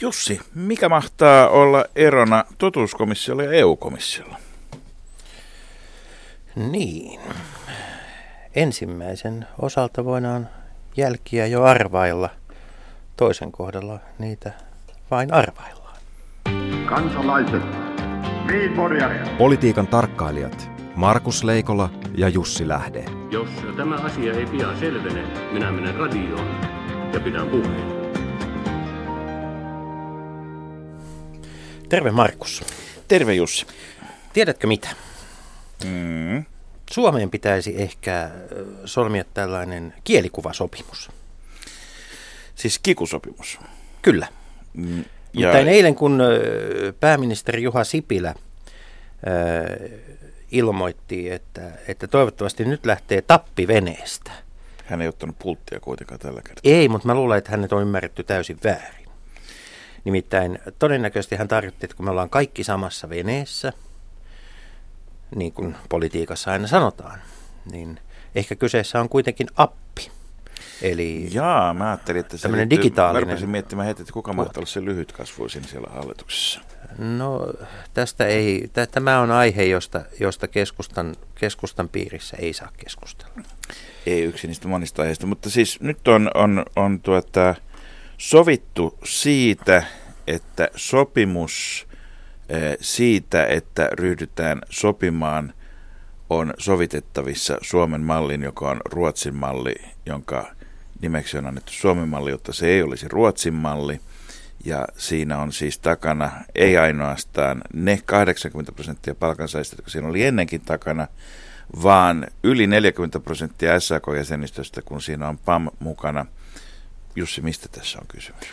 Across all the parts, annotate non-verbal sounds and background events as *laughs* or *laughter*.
Jussi, mikä mahtaa olla erona totuuskomissiolla ja EU-komissiolla? Niin. Ensimmäisen osalta voidaan jälkiä jo arvailla. Toisen kohdalla niitä vain arvaillaan. Kansalaiset, Politiikan tarkkailijat Markus Leikola ja Jussi Lähde. Jos tämä asia ei pian selvene, minä menen radioon ja pidän puheen. Terve Markus. Terve Jussi. Tiedätkö mitä? Mm. Suomeen pitäisi ehkä solmia tällainen kielikuvasopimus. Siis kikusopimus. Kyllä. Mm. Ja... Mutta eilen kun pääministeri Juha Sipilä ilmoitti, että, että toivottavasti nyt lähtee tappi veneestä. Hän ei ottanut pulttia kuitenkaan tällä kertaa. Ei, mutta mä luulen, että hänet on ymmärretty täysin väärin. Nimittäin todennäköisesti hän tarkoitti, että kun me ollaan kaikki samassa veneessä, niin kuin politiikassa aina sanotaan, niin ehkä kyseessä on kuitenkin appi. Eli Jaa, mä ajattelin, että se liittyy, digitaalinen. Mä miettimään heti, että kuka mahtaa olla se lyhytkasvuisin siellä hallituksessa. No tästä ei, tämä on aihe, josta, josta keskustan, keskustan piirissä ei saa keskustella. Ei yksi niistä monista aiheista, mutta siis nyt on, on, on tuota, sovittu siitä, että sopimus eh, siitä, että ryhdytään sopimaan, on sovitettavissa Suomen mallin, joka on Ruotsin malli, jonka nimeksi on annettu Suomen malli, jotta se ei olisi Ruotsin malli. Ja siinä on siis takana ei ainoastaan ne 80 prosenttia palkansaajista, jotka siinä oli ennenkin takana, vaan yli 40 prosenttia SAK-jäsenistöstä, kun siinä on PAM mukana. Jussi, mistä tässä on kysymys?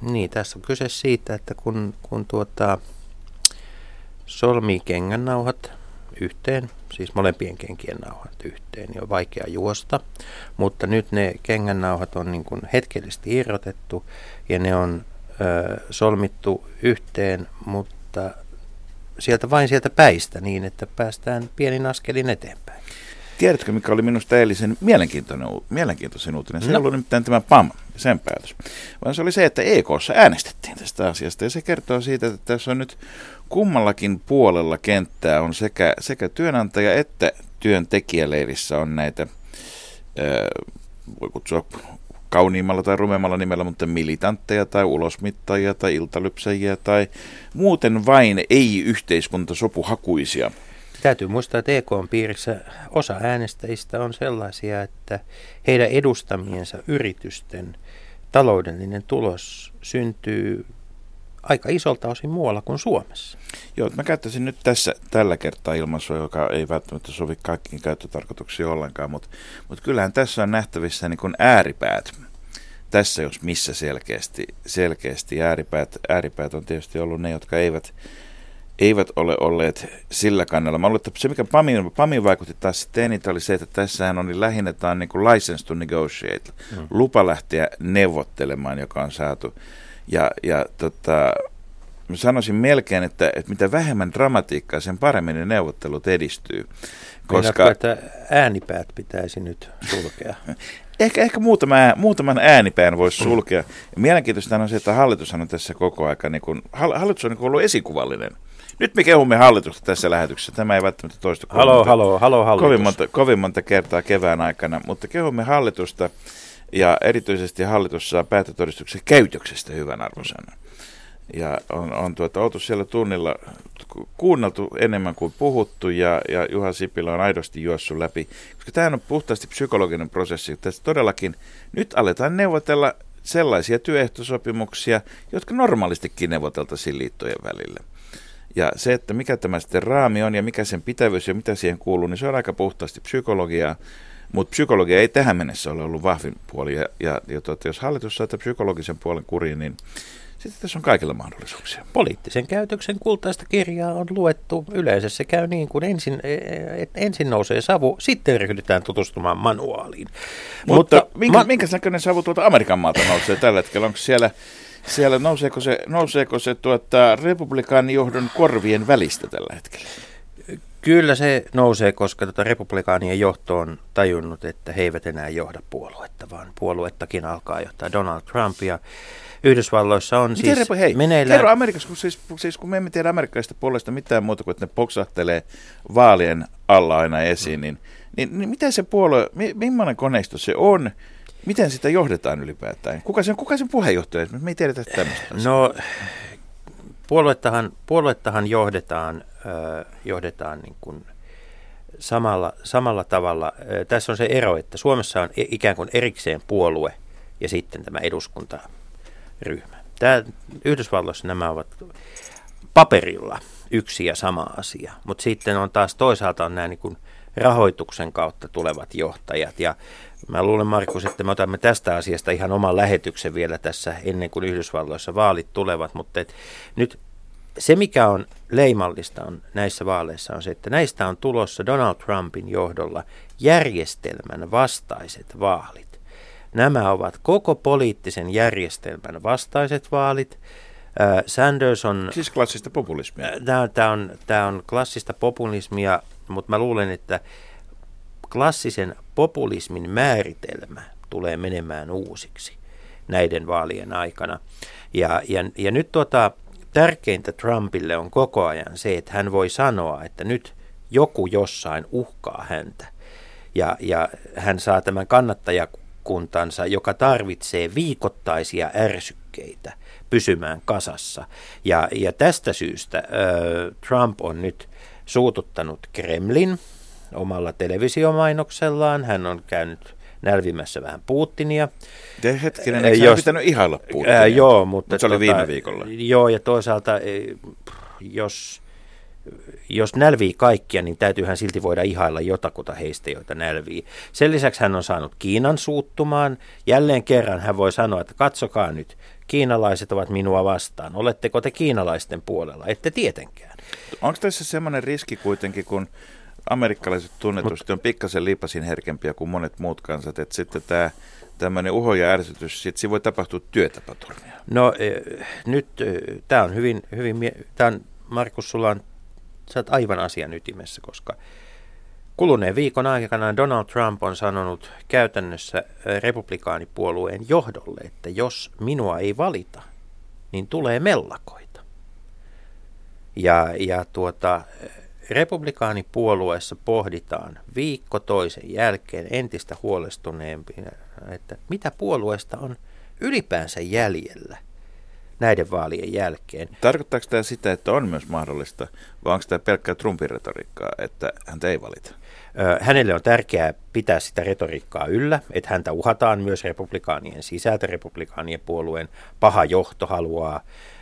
Niin, tässä on kyse siitä, että kun, kun tuota, solmii kengännauhat yhteen, siis molempien kenkien nauhat yhteen, niin on vaikea juosta. Mutta nyt ne kengännauhat on niin kuin hetkellisesti irrotettu ja ne on ö, solmittu yhteen, mutta sieltä vain sieltä päistä niin, että päästään pienin askelin eteenpäin. Tiedätkö, mikä oli minusta eilisen mielenkiintoinen, mielenkiintoisen uutinen? Se no. ei ollut nimittäin tämä PAM, sen päätös. Vaan se oli se, että EKssa äänestettiin tästä asiasta. Ja se kertoo siitä, että tässä on nyt kummallakin puolella kenttää on sekä, sekä työnantaja että työntekijäleirissä on näitä, ää, voi kutsua kauniimmalla tai rumemmalla nimellä, mutta militantteja tai ulosmittajia tai iltalypsäjiä tai muuten vain ei-yhteiskuntasopuhakuisia Täytyy muistaa, että EK on piirissä osa äänestäjistä on sellaisia, että heidän edustamiensa yritysten taloudellinen tulos syntyy aika isolta osin muualla kuin Suomessa. Joo, mä käyttäisin nyt tässä tällä kertaa ilmaisua, joka ei välttämättä sovi kaikkiin käyttötarkoituksiin ollenkaan, mutta, mutta kyllähän tässä on nähtävissä niin kuin ääripäät. Tässä jos missä selkeästi, selkeästi ääripäät, ääripäät on tietysti ollut ne, jotka eivät eivät ole olleet sillä kannalla. Mä luulen, että se, mikä Pamin, Pamin vaikutti taas sitten eniten, oli se, että tässähän on niin lähinnä tämä on niin kuin license to negotiate, mm. lupa lähteä neuvottelemaan, joka on saatu. Ja, ja tota, mä sanoisin melkein, että, että mitä vähemmän dramatiikkaa, sen paremmin ne neuvottelut edistyy. Koska... Meinaatko, että äänipäät pitäisi nyt sulkea? *laughs* ehkä, ehkä muutama, muutaman äänipään voisi sulkea. Mielenkiintoista on se, että hallitus on tässä koko aika, niin kun, hallitus on niin ollut esikuvallinen nyt me kehumme hallitusta tässä lähetyksessä. Tämä ei välttämättä toistu kovin, halo, monta, halo, halo, hallitus. kovin, monta, kovin monta kertaa kevään aikana, mutta kehumme hallitusta ja erityisesti hallitus saa päättötodistuksen käytöksestä hyvän arvosanan. Ja on, on tuota, oltu siellä tunnilla kuunneltu enemmän kuin puhuttu ja, ja Juha Sipilä on aidosti juossut läpi, koska tämä on puhtaasti psykologinen prosessi. Tässä todellakin nyt aletaan neuvotella sellaisia työehtosopimuksia, jotka normaalistikin neuvoteltaisiin liittojen välillä. Ja se, että mikä tämä sitten raami on ja mikä sen pitävyys ja mitä siihen kuuluu, niin se on aika puhtaasti psykologiaa. Mutta psykologia ei tähän mennessä ole ollut vahvin puoli. Ja, ja, ja tuota, jos hallitus saa psykologisen puolen kuriin, niin sitten tässä on kaikilla mahdollisuuksia. Poliittisen käytöksen kultaista kirjaa on luettu. Yleensä se käy niin kuin ensin, e, e, ensin nousee savu, sitten ryhdytään tutustumaan manuaaliin. Mutta, Mutta minkä, ma- minkä näköinen savu tuolta Amerikan maalta nousee tällä hetkellä? Onko siellä siellä nouseeko se, nouseeko se tuota, republikaanin johdon korvien välistä tällä hetkellä? Kyllä se nousee, koska tota republikaanien johto on tajunnut, että he eivät enää johda puoluetta, vaan puoluettakin alkaa johtaa Donald Trump. Ja Yhdysvalloissa on Miten siis hei, meneillään... kerro Amerikassa, kun, siis, siis, kun me emme tiedä amerikkalaisista puolesta mitään muuta kuin, että ne poksahtelee vaalien alla aina esiin, niin, niin, niin miten se puolue, mi, millainen koneisto se on, miten sitä johdetaan ylipäätään? Kuka sen, kuka sen puheenjohtaja? Me ei tiedetä tämmöistä. No, puoluettahan, puoluettahan johdetaan, johdetaan niin kuin samalla, samalla tavalla. Tässä on se ero, että Suomessa on i- ikään kuin erikseen puolue ja sitten tämä eduskuntaryhmä. Tämä, Yhdysvalloissa nämä ovat paperilla yksi ja sama asia, mutta sitten on taas toisaalta on nämä niin kuin rahoituksen kautta tulevat johtajat. Ja mä luulen, Markus, että me otamme tästä asiasta ihan oman lähetyksen vielä tässä ennen kuin Yhdysvalloissa vaalit tulevat, mutta et nyt se, mikä on leimallista on näissä vaaleissa, on se, että näistä on tulossa Donald Trumpin johdolla järjestelmän vastaiset vaalit. Nämä ovat koko poliittisen järjestelmän vastaiset vaalit. Sanders on... Siis klassista populismia. Tämä, tämä, on, tämä on klassista populismia, mutta mä luulen, että klassisen populismin määritelmä tulee menemään uusiksi näiden vaalien aikana. Ja, ja, ja nyt tuota, tärkeintä Trumpille on koko ajan se, että hän voi sanoa, että nyt joku jossain uhkaa häntä. Ja, ja hän saa tämän kannattajakuntansa, joka tarvitsee viikoittaisia ärsykkeitä pysymään kasassa. Ja, ja tästä syystä äh, Trump on nyt suututtanut Kremlin omalla televisiomainoksellaan. Hän on käynyt nälvimässä vähän Putinia. Te hetkinen, eikö jos- pitänyt ihailla Putinia? Ää, joo, mutta... Mut se oli tota, viime viikolla. Joo, ja toisaalta eh, jos, jos nälvii kaikkia, niin täytyyhän silti voida ihailla jotakuta heistä, joita nälvii. Sen lisäksi hän on saanut Kiinan suuttumaan. Jälleen kerran hän voi sanoa, että katsokaa nyt, kiinalaiset ovat minua vastaan. Oletteko te kiinalaisten puolella? Ette tietenkään. Onko tässä semmoinen riski kuitenkin, kun amerikkalaiset tunnetusti on pikkasen liipasin herkempiä kuin monet muut kansat, että sitten tämä tämmöinen uho ja ärsytys, sitten siinä voi tapahtua työtapaturmia. No eh, nyt tämä on hyvin, hyvin tää on, Markus, sulla on, sä oot aivan asian ytimessä, koska kuluneen viikon aikana Donald Trump on sanonut käytännössä republikaanipuolueen johdolle, että jos minua ei valita, niin tulee mellakoita. Ja, ja tuota, republikaanipuolueessa pohditaan viikko toisen jälkeen entistä huolestuneempina, että mitä puolueesta on ylipäänsä jäljellä näiden vaalien jälkeen. Tarkoittaako tämä sitä, että on myös mahdollista, vai onko tämä pelkkää Trumpin retoriikkaa, että häntä ei valita? Hänelle on tärkeää pitää sitä retoriikkaa yllä, että häntä uhataan myös republikaanien sisältä. Republikaanien puolueen paha johto haluaa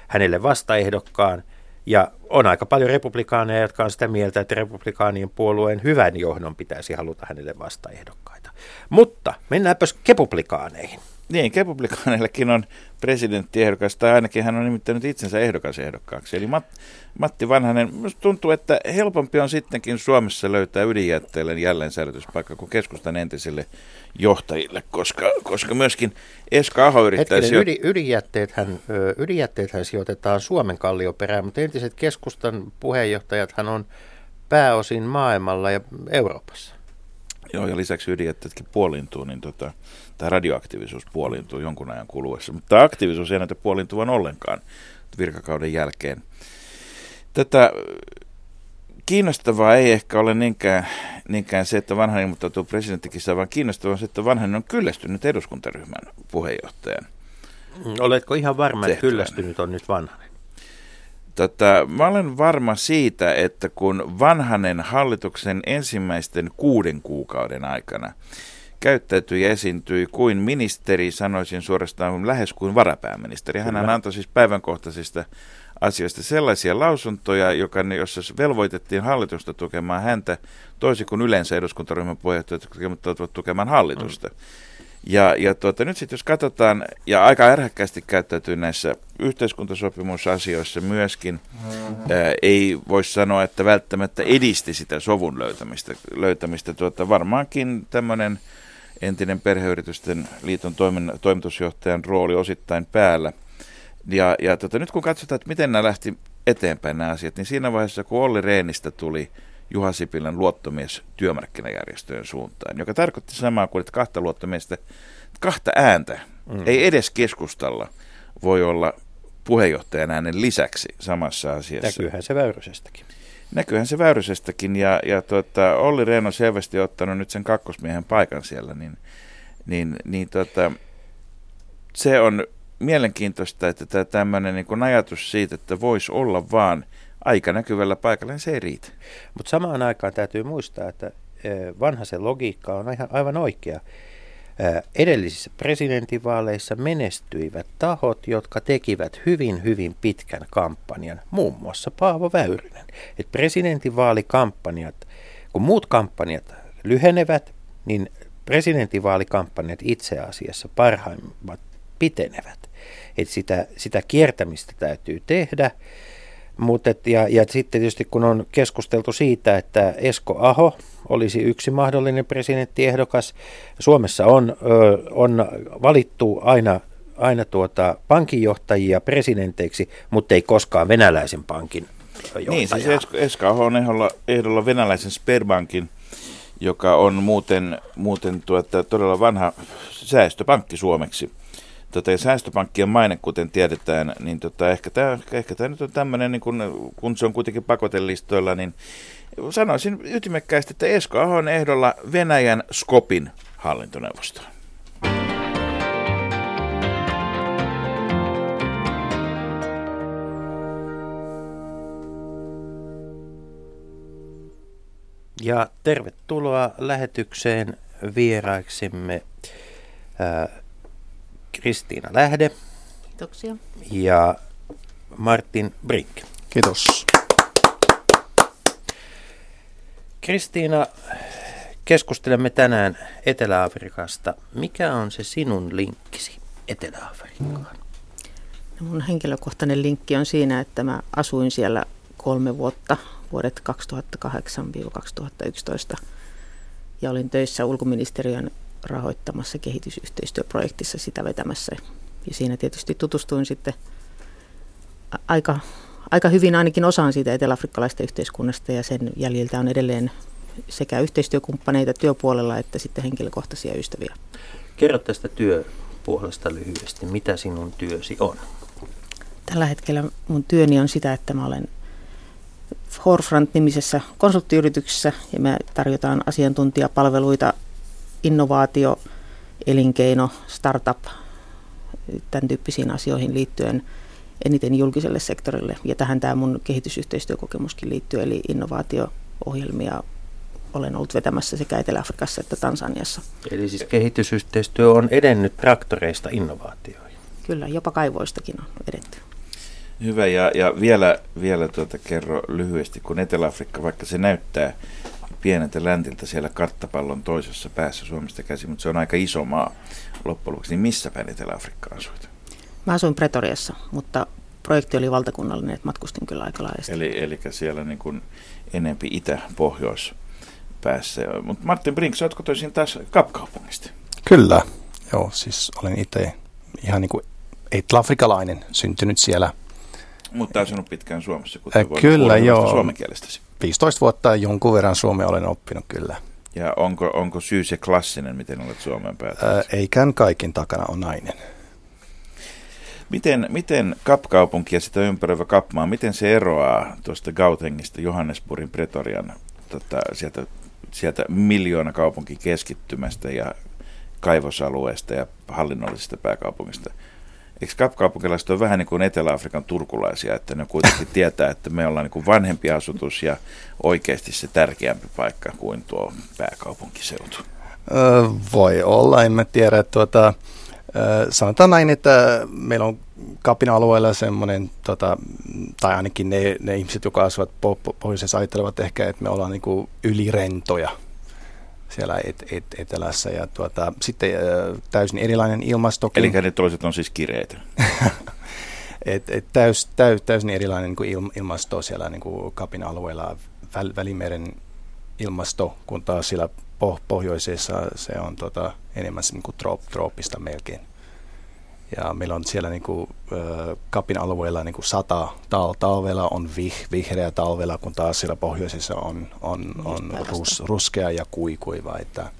hänelle vastaehdokkaan. Ja on aika paljon republikaaneja, jotka on sitä mieltä, että republikaanien puolueen hyvän johdon pitäisi haluta hänelle vastaehdokkaita. Mutta mennäänpäs kepublikaaneihin. Niin, republikaaneillekin on presidenttiehdokas, tai ainakin hän on nimittänyt itsensä ehdokasehdokkaaksi. Eli Mat, Matti Vanhanen, minusta tuntuu, että helpompi on sittenkin Suomessa löytää ydinjätteelle jälleen säilytyspaikka kuin keskustan entisille johtajille, koska, koska myöskin Eska Aho yrittää Hetkinen, sijo- ydin, ydinjätteethän, ydinjätteethän sijoitetaan Suomen kallioperään, mutta entiset keskustan puheenjohtajathan on pääosin maailmalla ja Euroopassa. Joo, ja lisäksi ydinjätteetkin puoliintuu, niin tota, tämä radioaktiivisuus puoliintuu jonkun ajan kuluessa. Mutta tämä aktiivisuus ei näytä puoliintuvan ollenkaan virkakauden jälkeen. Tätä kiinnostavaa ei ehkä ole niinkään, niinkään se, että vanhan ilmoittautuu presidenttikissa, vaan kiinnostavaa on se, että vanhan on kyllästynyt eduskuntaryhmän puheenjohtajan. Oletko ihan varma, että Tehtävänä. kyllästynyt on nyt vanhanen? Tota, mä olen varma siitä, että kun vanhanen hallituksen ensimmäisten kuuden kuukauden aikana käyttäytyi ja esiintyi kuin ministeri, sanoisin suorastaan lähes kuin varapääministeri. Hän antoi siis päivänkohtaisista asioista sellaisia lausuntoja, joka, jossa velvoitettiin hallitusta tukemaan häntä, toisin kuin yleensä eduskuntaryhmän puheenjohtajat tukemaan hallitusta. Ja, ja tuota, nyt sitten jos katsotaan, ja aika ärhäkkäästi käyttäytyy näissä yhteiskuntasopimusasioissa myöskin, ää, ei voi sanoa, että välttämättä edisti sitä sovun löytämistä. löytämistä. Tuota, varmaankin tämmöinen entinen perheyritysten liiton toimin, toimitusjohtajan rooli osittain päällä. Ja, ja tota, nyt kun katsotaan, että miten nämä lähti eteenpäin nämä asiat, niin siinä vaiheessa, kun Olli Reenistä tuli Juha Sipilän luottomies työmarkkinajärjestöjen suuntaan, joka tarkoitti samaa kuin, että kahta luottomiestä, kahta ääntä, mm. ei edes keskustalla voi olla puheenjohtajan äänen lisäksi samassa asiassa. Näkyyhän se Väyrysestäkin. Näkyyhän se Väyrysestäkin ja, ja tuota, Olli Rehn on selvästi ottanut nyt sen kakkosmiehen paikan siellä, niin, niin, niin tuota, se on mielenkiintoista, että tämmöinen niin ajatus siitä, että voisi olla vaan aika näkyvällä paikalla, niin se ei riitä. Mutta samaan aikaan täytyy muistaa, että vanha se logiikka on aivan oikea. Edellisissä presidentinvaaleissa menestyivät tahot, jotka tekivät hyvin, hyvin pitkän kampanjan, muun muassa Paavo Väyrynen. Et presidentinvaalikampanjat, kun muut kampanjat lyhenevät, niin presidentinvaalikampanjat itse asiassa parhaimmat pitenevät. Et sitä, sitä kiertämistä täytyy tehdä. Mut et, ja, ja sitten tietysti kun on keskusteltu siitä, että Esko Aho olisi yksi mahdollinen presidenttiehdokas. Suomessa on, ö, on valittu aina, aina tuota pankinjohtajia presidenteiksi, mutta ei koskaan venäläisen pankin johtajaa. Niin, siis Esko, Esko Aho on ehdolla, ehdolla venäläisen Sperbankin joka on muuten, muuten tuota, todella vanha säästöpankki suomeksi tota, ja säästöpankkien maine, kuten tiedetään, niin tota, ehkä tämä ehkä tää nyt on tämmöinen, niin kun, kun se on kuitenkin pakotelistoilla, niin sanoisin ytimekkäästi, että Esko Aho on ehdolla Venäjän Skopin hallintoneuvostoon. Ja tervetuloa lähetykseen vieraiksimme Kristiina Lähde. Kiitoksia. Ja Martin Brink. Kiitos. Kristiina, keskustelemme tänään Etelä-Afrikasta. Mikä on se sinun linkkisi Etelä-Afrikkaan? No mun henkilökohtainen linkki on siinä, että mä asuin siellä kolme vuotta, vuodet 2008-2011, ja olin töissä ulkoministeriön rahoittamassa kehitysyhteistyöprojektissa sitä vetämässä. Ja siinä tietysti tutustuin sitten aika, aika hyvin ainakin osaan siitä eteläafrikkalaista yhteiskunnasta ja sen jäljiltä on edelleen sekä yhteistyökumppaneita työpuolella että sitten henkilökohtaisia ystäviä. Kerro tästä työpuolesta lyhyesti. Mitä sinun työsi on? Tällä hetkellä mun työni on sitä, että mä olen Forefront-nimisessä konsulttiyrityksessä ja me tarjotaan asiantuntijapalveluita innovaatio, elinkeino, startup, tämän tyyppisiin asioihin liittyen eniten julkiselle sektorille. Ja tähän tämä mun kehitysyhteistyökokemuskin liittyy, eli innovaatio-ohjelmia olen ollut vetämässä sekä Etelä-Afrikassa että Tansaniassa. Eli siis kehitysyhteistyö on edennyt traktoreista innovaatioihin? Kyllä, jopa kaivoistakin on edetty. Hyvä, ja, ja vielä, vielä tuota, kerro lyhyesti, kun Etelä-Afrikka, vaikka se näyttää pieneltä läntiltä siellä karttapallon toisessa päässä Suomesta käsi, mutta se on aika iso maa loppujen lopuksi. Niin missä päin Etelä-Afrikkaa asuit? Mä asuin Pretoriassa, mutta projekti oli valtakunnallinen, että matkustin kyllä aika laajasti. Eli, eli siellä niin kuin enempi itä-pohjois päässä. Mutta Martin Brink, sä oot kotoisin taas Kapkaupungista. Kyllä, joo, siis olen itse ihan niin kuin etelä-afrikalainen, syntynyt siellä. Mutta asunut pitkään Suomessa, kuten äh, Kyllä, joo. Suomen kielestäsi. 15 vuotta jonkun verran suomea olen oppinut kyllä. Ja onko, onko syy se klassinen, miten olet Suomeen päätynyt? Ää, eikään kaikin takana on nainen. Miten, miten Kapkaupunki ja sitä ympäröivä Kapmaa, miten se eroaa tuosta Gautengista, Johannesburgin, Pretorian, tota, sieltä, sieltä miljoona kaupunki keskittymästä ja kaivosalueesta ja hallinnollisesta pääkaupungista? Eikö kapkaupunkilaiset ole vähän niin kuin Etelä-Afrikan turkulaisia, että ne kuitenkin *laughs* tietää, että me ollaan niin kuin vanhempi asutus ja oikeasti se tärkeämpi paikka kuin tuo pääkaupunkiseutu? Öö, voi olla, en mä tiedä. Tuota, öö, sanotaan näin, että meillä on kapina alueella semmoinen, tota, tai ainakin ne, ne ihmiset, jotka asuvat pohjoisessa, ajattelevat ehkä, että me ollaan niin kuin ylirentoja siellä et, et, etelässä. Ja tuota, sitten äh, täysin erilainen ilmasto. Eli ne toiset on siis kireitä. *laughs* et, et täys, täys, täysin erilainen niin kuin il, ilmasto siellä niin kuin kapin alueella, väl, välimeren ilmasto, kun taas siellä poh, pohjoisessa se on tota, enemmän niin kuin troop, trooppista melkein. Ja meillä on siellä niin kuin, Kapin alueella niin kuin sata tal- talvella on vih, vihreä talvella, kun taas siellä pohjoisessa on, on, on rus, ruskea ja kuikuiva. Että,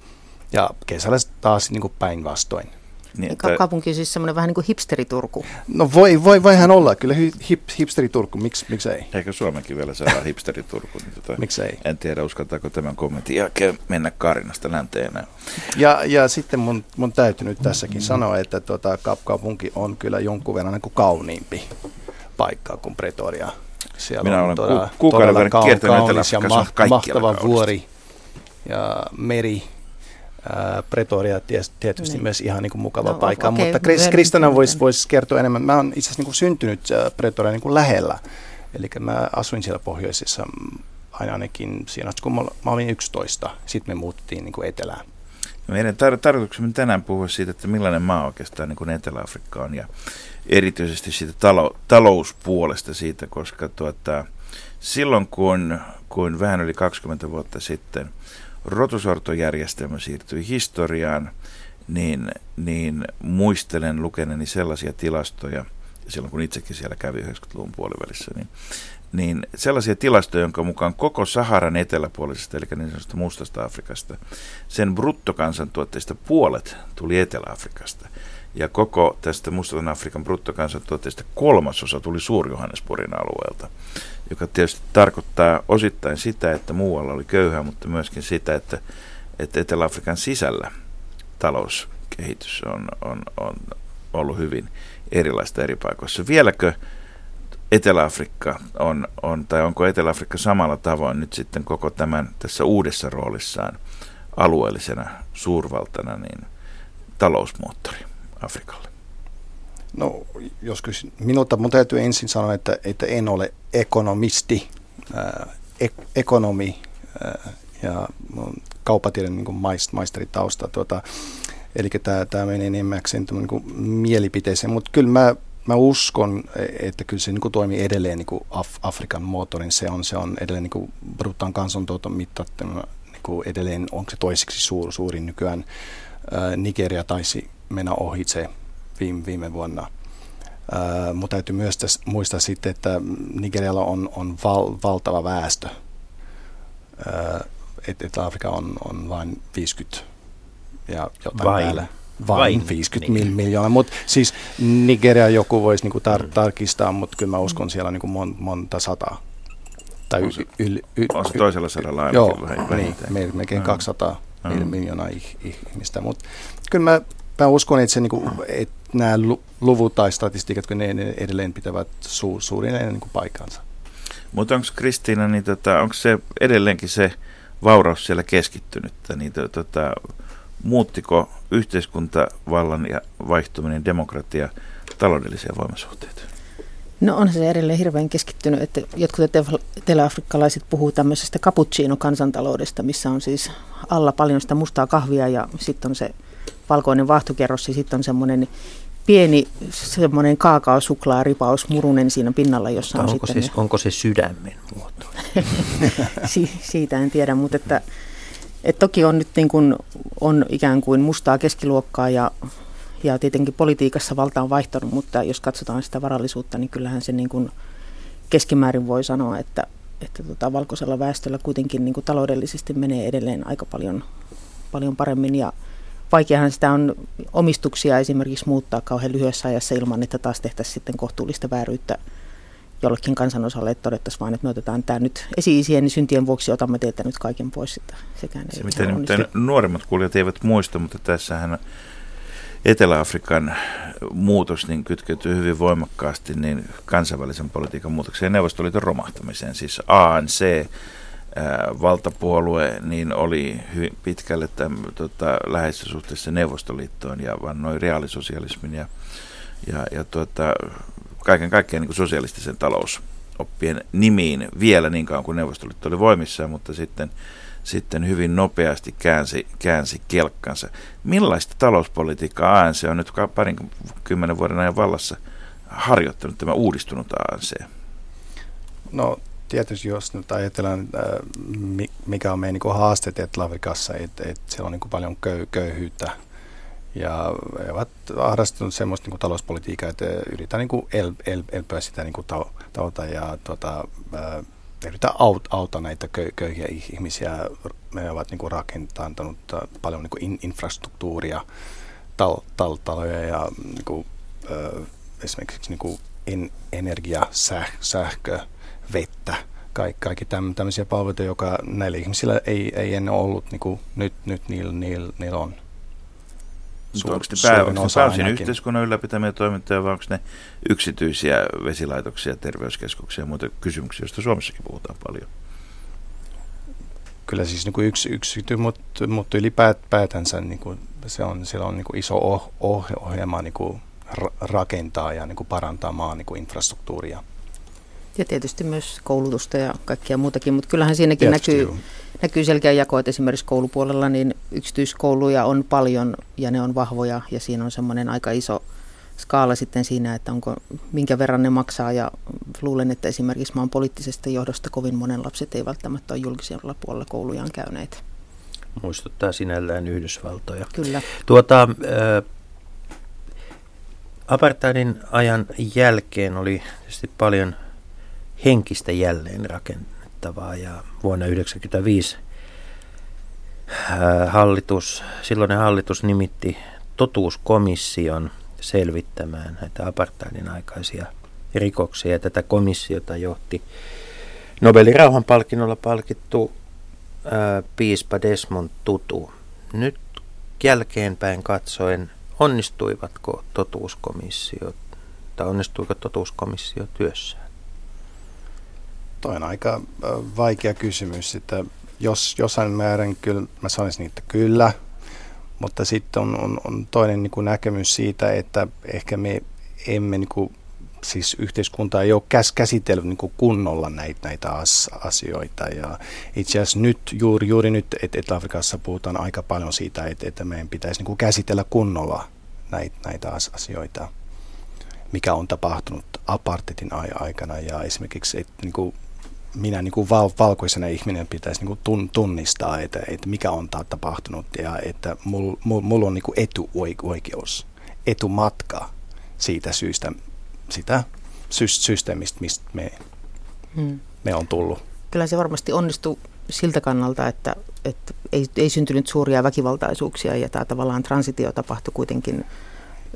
ja kesällä taas niin kuin päinvastoin. Niin, että... Kaupunki on siis semmoinen vähän niin kuin hipsteriturku. No voi, voi, voihan olla, kyllä hip, hipsteriturku, Miks, miksi ei? Eikö Suomenkin vielä saada *laughs* hipsteriturku? Niin tota, miksi ei? En tiedä, uskaltaako tämän kommentin jälkeen mennä Karinasta länteen enää. Ja, ja sitten mun, mun täytyy nyt tässäkin mm-hmm. sanoa, että tuota, kaupunki on kyllä jonkun verran niin kuin kauniimpi paikka kuin Pretoria. Siellä Minä on olen todella, ku, kuukauden verran kiertänyt kaunis ja ma- mahtava vuori ja meri Pretoria tietysti niin. myös ihan niin kuin mukava no, paikka, okay, mutta Kris, Kristana voisi vois kertoa enemmän. Mä oon itse asiassa niin syntynyt Pretoria niin kuin lähellä, eli mä asuin siellä pohjoisessa ainakin siinä, kun mä olin 11, sitten me muuttiin niin kuin etelään. Meidän tar- tarkoituksemme tänään puhua siitä, että millainen maa oikeastaan niin kuin Etelä-Afrikka on ja erityisesti siitä talo- talouspuolesta siitä, koska tuota, silloin kun, kun vähän yli 20 vuotta sitten – rotusortojärjestelmä siirtyi historiaan, niin, niin muistelen lukeneeni sellaisia tilastoja, silloin kun itsekin siellä kävi 90-luvun puolivälissä, niin, niin sellaisia tilastoja, jonka mukaan koko Saharan eteläpuolisesta, eli niin sanotusta mustasta Afrikasta, sen bruttokansantuotteista puolet tuli Etelä-Afrikasta. Ja koko tästä Mustan Afrikan bruttokansantuotteista kolmasosa tuli Suur-Johannesburgin alueelta joka tietysti tarkoittaa osittain sitä, että muualla oli köyhää, mutta myöskin sitä, että, että Etelä-Afrikan sisällä talouskehitys on, on, on ollut hyvin erilaista eri paikoissa. Vieläkö Etelä-Afrikka on, on, tai onko Etelä-Afrikka samalla tavoin nyt sitten koko tämän tässä uudessa roolissaan alueellisena suurvaltana niin talousmoottori Afrikalle? No, jos kysyn, minulta mun täytyy ensin sanoa, että, että en ole ekonomisti, ää, ek, ekonomi ää, ja kauppatieteen niin maisteritausta. Tuota, eli tämä menee enimmäkseen niin mielipiteeseen, mutta kyllä mä, mä uskon, että kyllä se niin kuin toimii edelleen niin kuin Af- Afrikan moottorin. Se on, se on edelleen niin bruttaan kansantuoton mittattuna niin edelleen, onko se toiseksi suur, suurin nykyään. Ää, Nigeria taisi mennä ohitse viime, viime vuonna. Uh, mutta täytyy myös täs, muistaa sitten, että Nigerialla on, on val, valtava väestö. Uh, Etelä-Afrika on, on vain 50 ja jotain vain. päällä. Vain, vain 50 mil, miljoonaa, mutta siis Nigeria joku voisi niinku tar- mm. tarkistaa, mutta kyllä mä uskon siellä niinku mon, monta sataa. Tai on, se, yl, yl, on se toisella sadalla ainakin joo, vähän, niin, melkein mm. 200 mm. miljoonaa ihmistä, mutta kyllä mä, mä uskon, että, se, niinku, että nämä luvut tai statistiikat, kun ne, ne edelleen pitävät su, suurin niin kuin paikkansa. Mutta onko Kristiina, niin tota, onko se edelleenkin se vauraus siellä keskittynyt? Niin tota, muuttiko yhteiskuntavallan ja vaihtuminen demokratia taloudellisia voimasuhteita? No on se edelleen hirveän keskittynyt, että jotkut eteläafrikkalaiset puhuu tämmöisestä cappuccino-kansantaloudesta, missä on siis alla paljon sitä mustaa kahvia ja sitten on se valkoinen vaahtokerros ja sitten on semmoinen pieni semmoinen kaakaosuklaaripaus murunen siinä pinnalla, jossa on onko sitten... Siis, onko se sydämen muoto? *laughs* si- siitä en tiedä, mutta että, että toki on nyt niin kuin, on ikään kuin mustaa keskiluokkaa ja, ja tietenkin politiikassa valta on vaihtanut, mutta jos katsotaan sitä varallisuutta, niin kyllähän se niin kuin keskimäärin voi sanoa, että, että tota, valkoisella väestöllä kuitenkin niin kuin taloudellisesti menee edelleen aika paljon, paljon paremmin ja vaikeahan sitä on omistuksia esimerkiksi muuttaa kauhean lyhyessä ajassa ilman, että taas tehtäisiin sitten kohtuullista vääryyttä jollekin kansanosalle, että todettaisiin vaan, että me otetaan tämä nyt esi-isien syntien vuoksi, otamme teiltä nyt kaiken pois. Että sekään se, ei mitä nyt nuoremmat kuulijat eivät muista, mutta tässähän Etelä-Afrikan muutos niin kytkeytyy hyvin voimakkaasti niin kansainvälisen politiikan muutokseen ja Neuvostoliiton romahtamiseen. Siis ANC valtapuolue niin oli hyvin pitkälle tota, läheisessä suhteessa Neuvostoliittoon ja vannoi reaalisosialismin ja, ja, ja tuota, kaiken kaikkiaan niin kuin sosialistisen talousoppien nimiin vielä niin kauan kuin Neuvostoliitto oli voimissaan, mutta sitten, sitten hyvin nopeasti käänsi, käänsi kelkkansa. Millaista talouspolitiikkaa ANC on nyt parin kymmenen vuoden ajan vallassa harjoittanut tämä uudistunut ANC? No tietysti jos nyt ajatellaan, äh, mikä on meidän niin haasteet Etelä-Afrikassa, että, että siellä on niin paljon köy, köyhyyttä Ja he ovat harrastaneet semmoista niin talouspolitiikkaa, että yritetään niin el, el, elpyä sitä niin kuin tauta ja tuota, yritetään aut, auttaa näitä köy, köyhiä ihmisiä. Me ovat niin rakentaneet paljon niin kuin in, infrastruktuuria, tal, tal, taloja ja niin kuin, esimerkiksi niin kuin en, energia, säh, sähkö, vettä, kaikki, kaikki tämmöisiä palveluita, joka näillä ihmisillä ei, ei ennen ollut, niin kuin nyt, nyt niillä, niillä, niillä on. Suur, onko ne, pää, onko ne pääosin yhteiskunnan ylläpitämiä toimintoja vai onko ne yksityisiä vesilaitoksia, terveyskeskuksia ja muita kysymyksiä, joista Suomessakin puhutaan paljon? Kyllä siis niin kuin yksi, yksi mutta, mutta ylipäätänsä niin kuin se on, siellä on niin kuin iso oh, oh, ohjelma niin kuin rakentaa ja niin kuin parantaa maan niin kuin infrastruktuuria. Ja tietysti myös koulutusta ja kaikkia muutakin, mutta kyllähän siinäkin näkyy, näkyy selkeä jako, että esimerkiksi koulupuolella niin yksityiskouluja on paljon ja ne on vahvoja ja siinä on semmoinen aika iso skaala sitten siinä, että onko, minkä verran ne maksaa ja luulen, että esimerkiksi maan poliittisesta johdosta kovin monen lapset ei välttämättä ole julkisella puolella koulujaan käyneet. Muistuttaa sinällään Yhdysvaltoja. Kyllä. Tuota, äh, apartheidin ajan jälkeen oli tietysti paljon henkistä jälleenrakennettavaa ja vuonna 1995 hallitus, silloinen hallitus nimitti totuuskomission selvittämään näitä apartheidin aikaisia rikoksia. Ja tätä komissiota johti Nobelin rauhanpalkinnolla palkittu ää, piispa Desmond Tutu. Nyt jälkeenpäin katsoen, onnistuivatko totuuskomissio tai onnistuiko totuuskomissio työssään? Toi on aika vaikea kysymys, että jos jossain määrin kyllä, mä sanoisin, että kyllä, mutta sitten on, on, on toinen niin kuin näkemys siitä, että ehkä me emme, niin kuin, siis yhteiskunta ei ole käs, käsitellyt niin kuin kunnolla näitä, näitä as, asioita. Ja itse asiassa nyt, juuri, juuri nyt Etelä-Afrikassa puhutaan aika paljon siitä, että, että meidän pitäisi niin kuin käsitellä kunnolla näitä, näitä asioita, mikä on tapahtunut apartheidin aikana ja esimerkiksi, että niin kuin minä niin kuin val, valkoisena ihminen pitäisi niin kuin tun, tunnistaa, että, että mikä on tapahtunut ja että mulla mul, mul on niin kuin etuoikeus, etumatka siitä syystä, sitä sy- systeemistä, mistä me, hmm. me on tullut. Kyllä se varmasti onnistuu siltä kannalta, että, että ei, ei syntynyt suuria väkivaltaisuuksia ja tämä tavallaan transitio tapahtui kuitenkin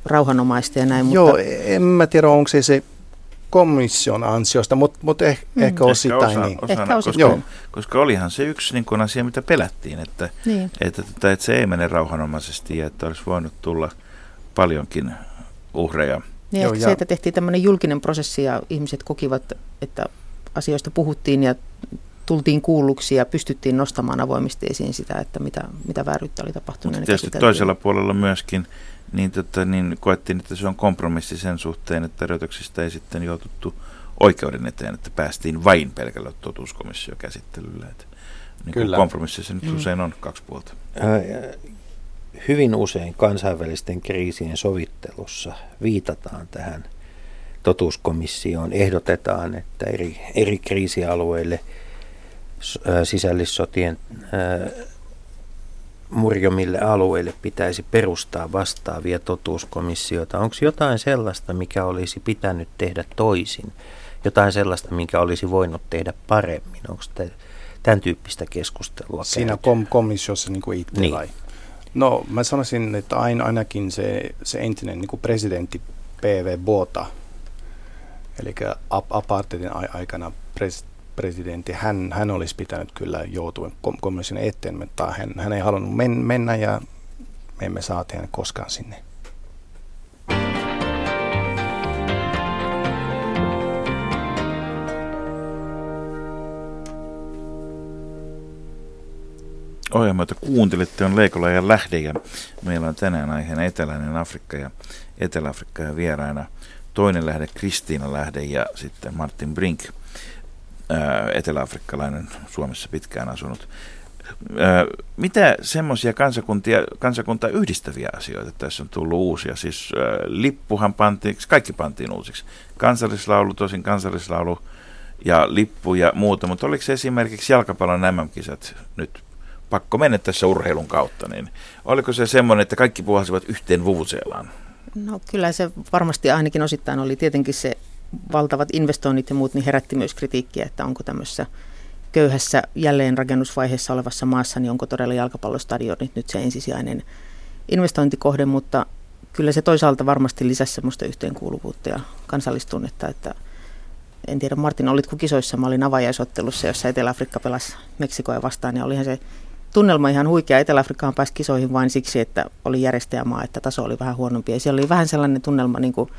rauhanomaista ja näin. Joo, mutta... en mä tiedä, onko se se komission ansiosta, mutta mut eh, mm. ehkä osittain osa, niin. Osana, ehkä koska, Joo. koska olihan se yksi niin kuin asia, mitä pelättiin, että, niin. että, että, että se ei mene rauhanomaisesti ja että olisi voinut tulla paljonkin uhreja. Niin Joo, ja se, että tehtiin tämmöinen julkinen prosessi ja ihmiset kokivat, että asioista puhuttiin ja tultiin kuulluksi ja pystyttiin nostamaan avoimesti esiin sitä, että mitä, mitä vääryyttä oli tapahtunut. Mutta tietysti toisella puolella myöskin niin, tota, niin koettiin, että se on kompromissi sen suhteen, että rötöksistä ei sitten joututtu oikeuden eteen, että päästiin vain pelkällä totuuskomissiokäsittelyllä. Että, niin Kyllä. Kompromississa nyt mm. usein on kaksi puolta. hyvin usein kansainvälisten kriisien sovittelussa viitataan tähän totuuskomissioon. Ehdotetaan, että eri, eri kriisialueille sisällissotien murjomille alueille pitäisi perustaa vastaavia totuuskomissioita? Onko jotain sellaista, mikä olisi pitänyt tehdä toisin? Jotain sellaista, mikä olisi voinut tehdä paremmin? Onko te tämän tyyppistä keskustelua Siinä kom- komissiossa niin kuin itse niin. vai? No mä sanoisin, että ain, ainakin se, se entinen niin kuin presidentti P.V. Bota, eli apartheidin aikana pres, presidentti, hän, hän olisi pitänyt kyllä joutua komission eteen, mutta hän, hän ei halunnut men, mennä ja me emme saa hänet koskaan sinne. Ohjelma, jota kuuntelitte, on Leikola ja Lähde ja meillä on tänään aiheena Eteläinen Afrikka ja Etelä-Afrikka ja vieraina toinen lähde Kristiina Lähde ja sitten Martin Brink – eteläafrikkalainen Suomessa pitkään asunut. Mitä semmoisia kansakuntia, kansakuntaa yhdistäviä asioita tässä on tullut uusia? Siis lippuhan pantiin, kaikki pantiin uusiksi. Kansallislaulu, tosin kansallislaulu ja lippu ja muuta, mutta oliko se esimerkiksi jalkapallon MM-kisat nyt pakko mennä tässä urheilun kautta, niin oliko se semmoinen, että kaikki puhalsivat yhteen vuvuseelaan? No kyllä se varmasti ainakin osittain oli tietenkin se valtavat investoinnit ja muut, niin herätti myös kritiikkiä, että onko tämmöisessä köyhässä jälleenrakennusvaiheessa olevassa maassa, niin onko todella jalkapallostadionit nyt se ensisijainen investointikohde, mutta kyllä se toisaalta varmasti lisäsi semmoista yhteenkuuluvuutta ja kansallistunnetta, että en tiedä Martin, olitko kisoissa, mä olin avajaisottelussa, jossa Etelä-Afrikka pelasi Meksikoja vastaan ja olihan se tunnelma ihan huikea. Etelä-Afrikkaan pääsi kisoihin vain siksi, että oli järjestäjämaa, että taso oli vähän huonompi. Ja siellä oli vähän sellainen tunnelma, niin kuin,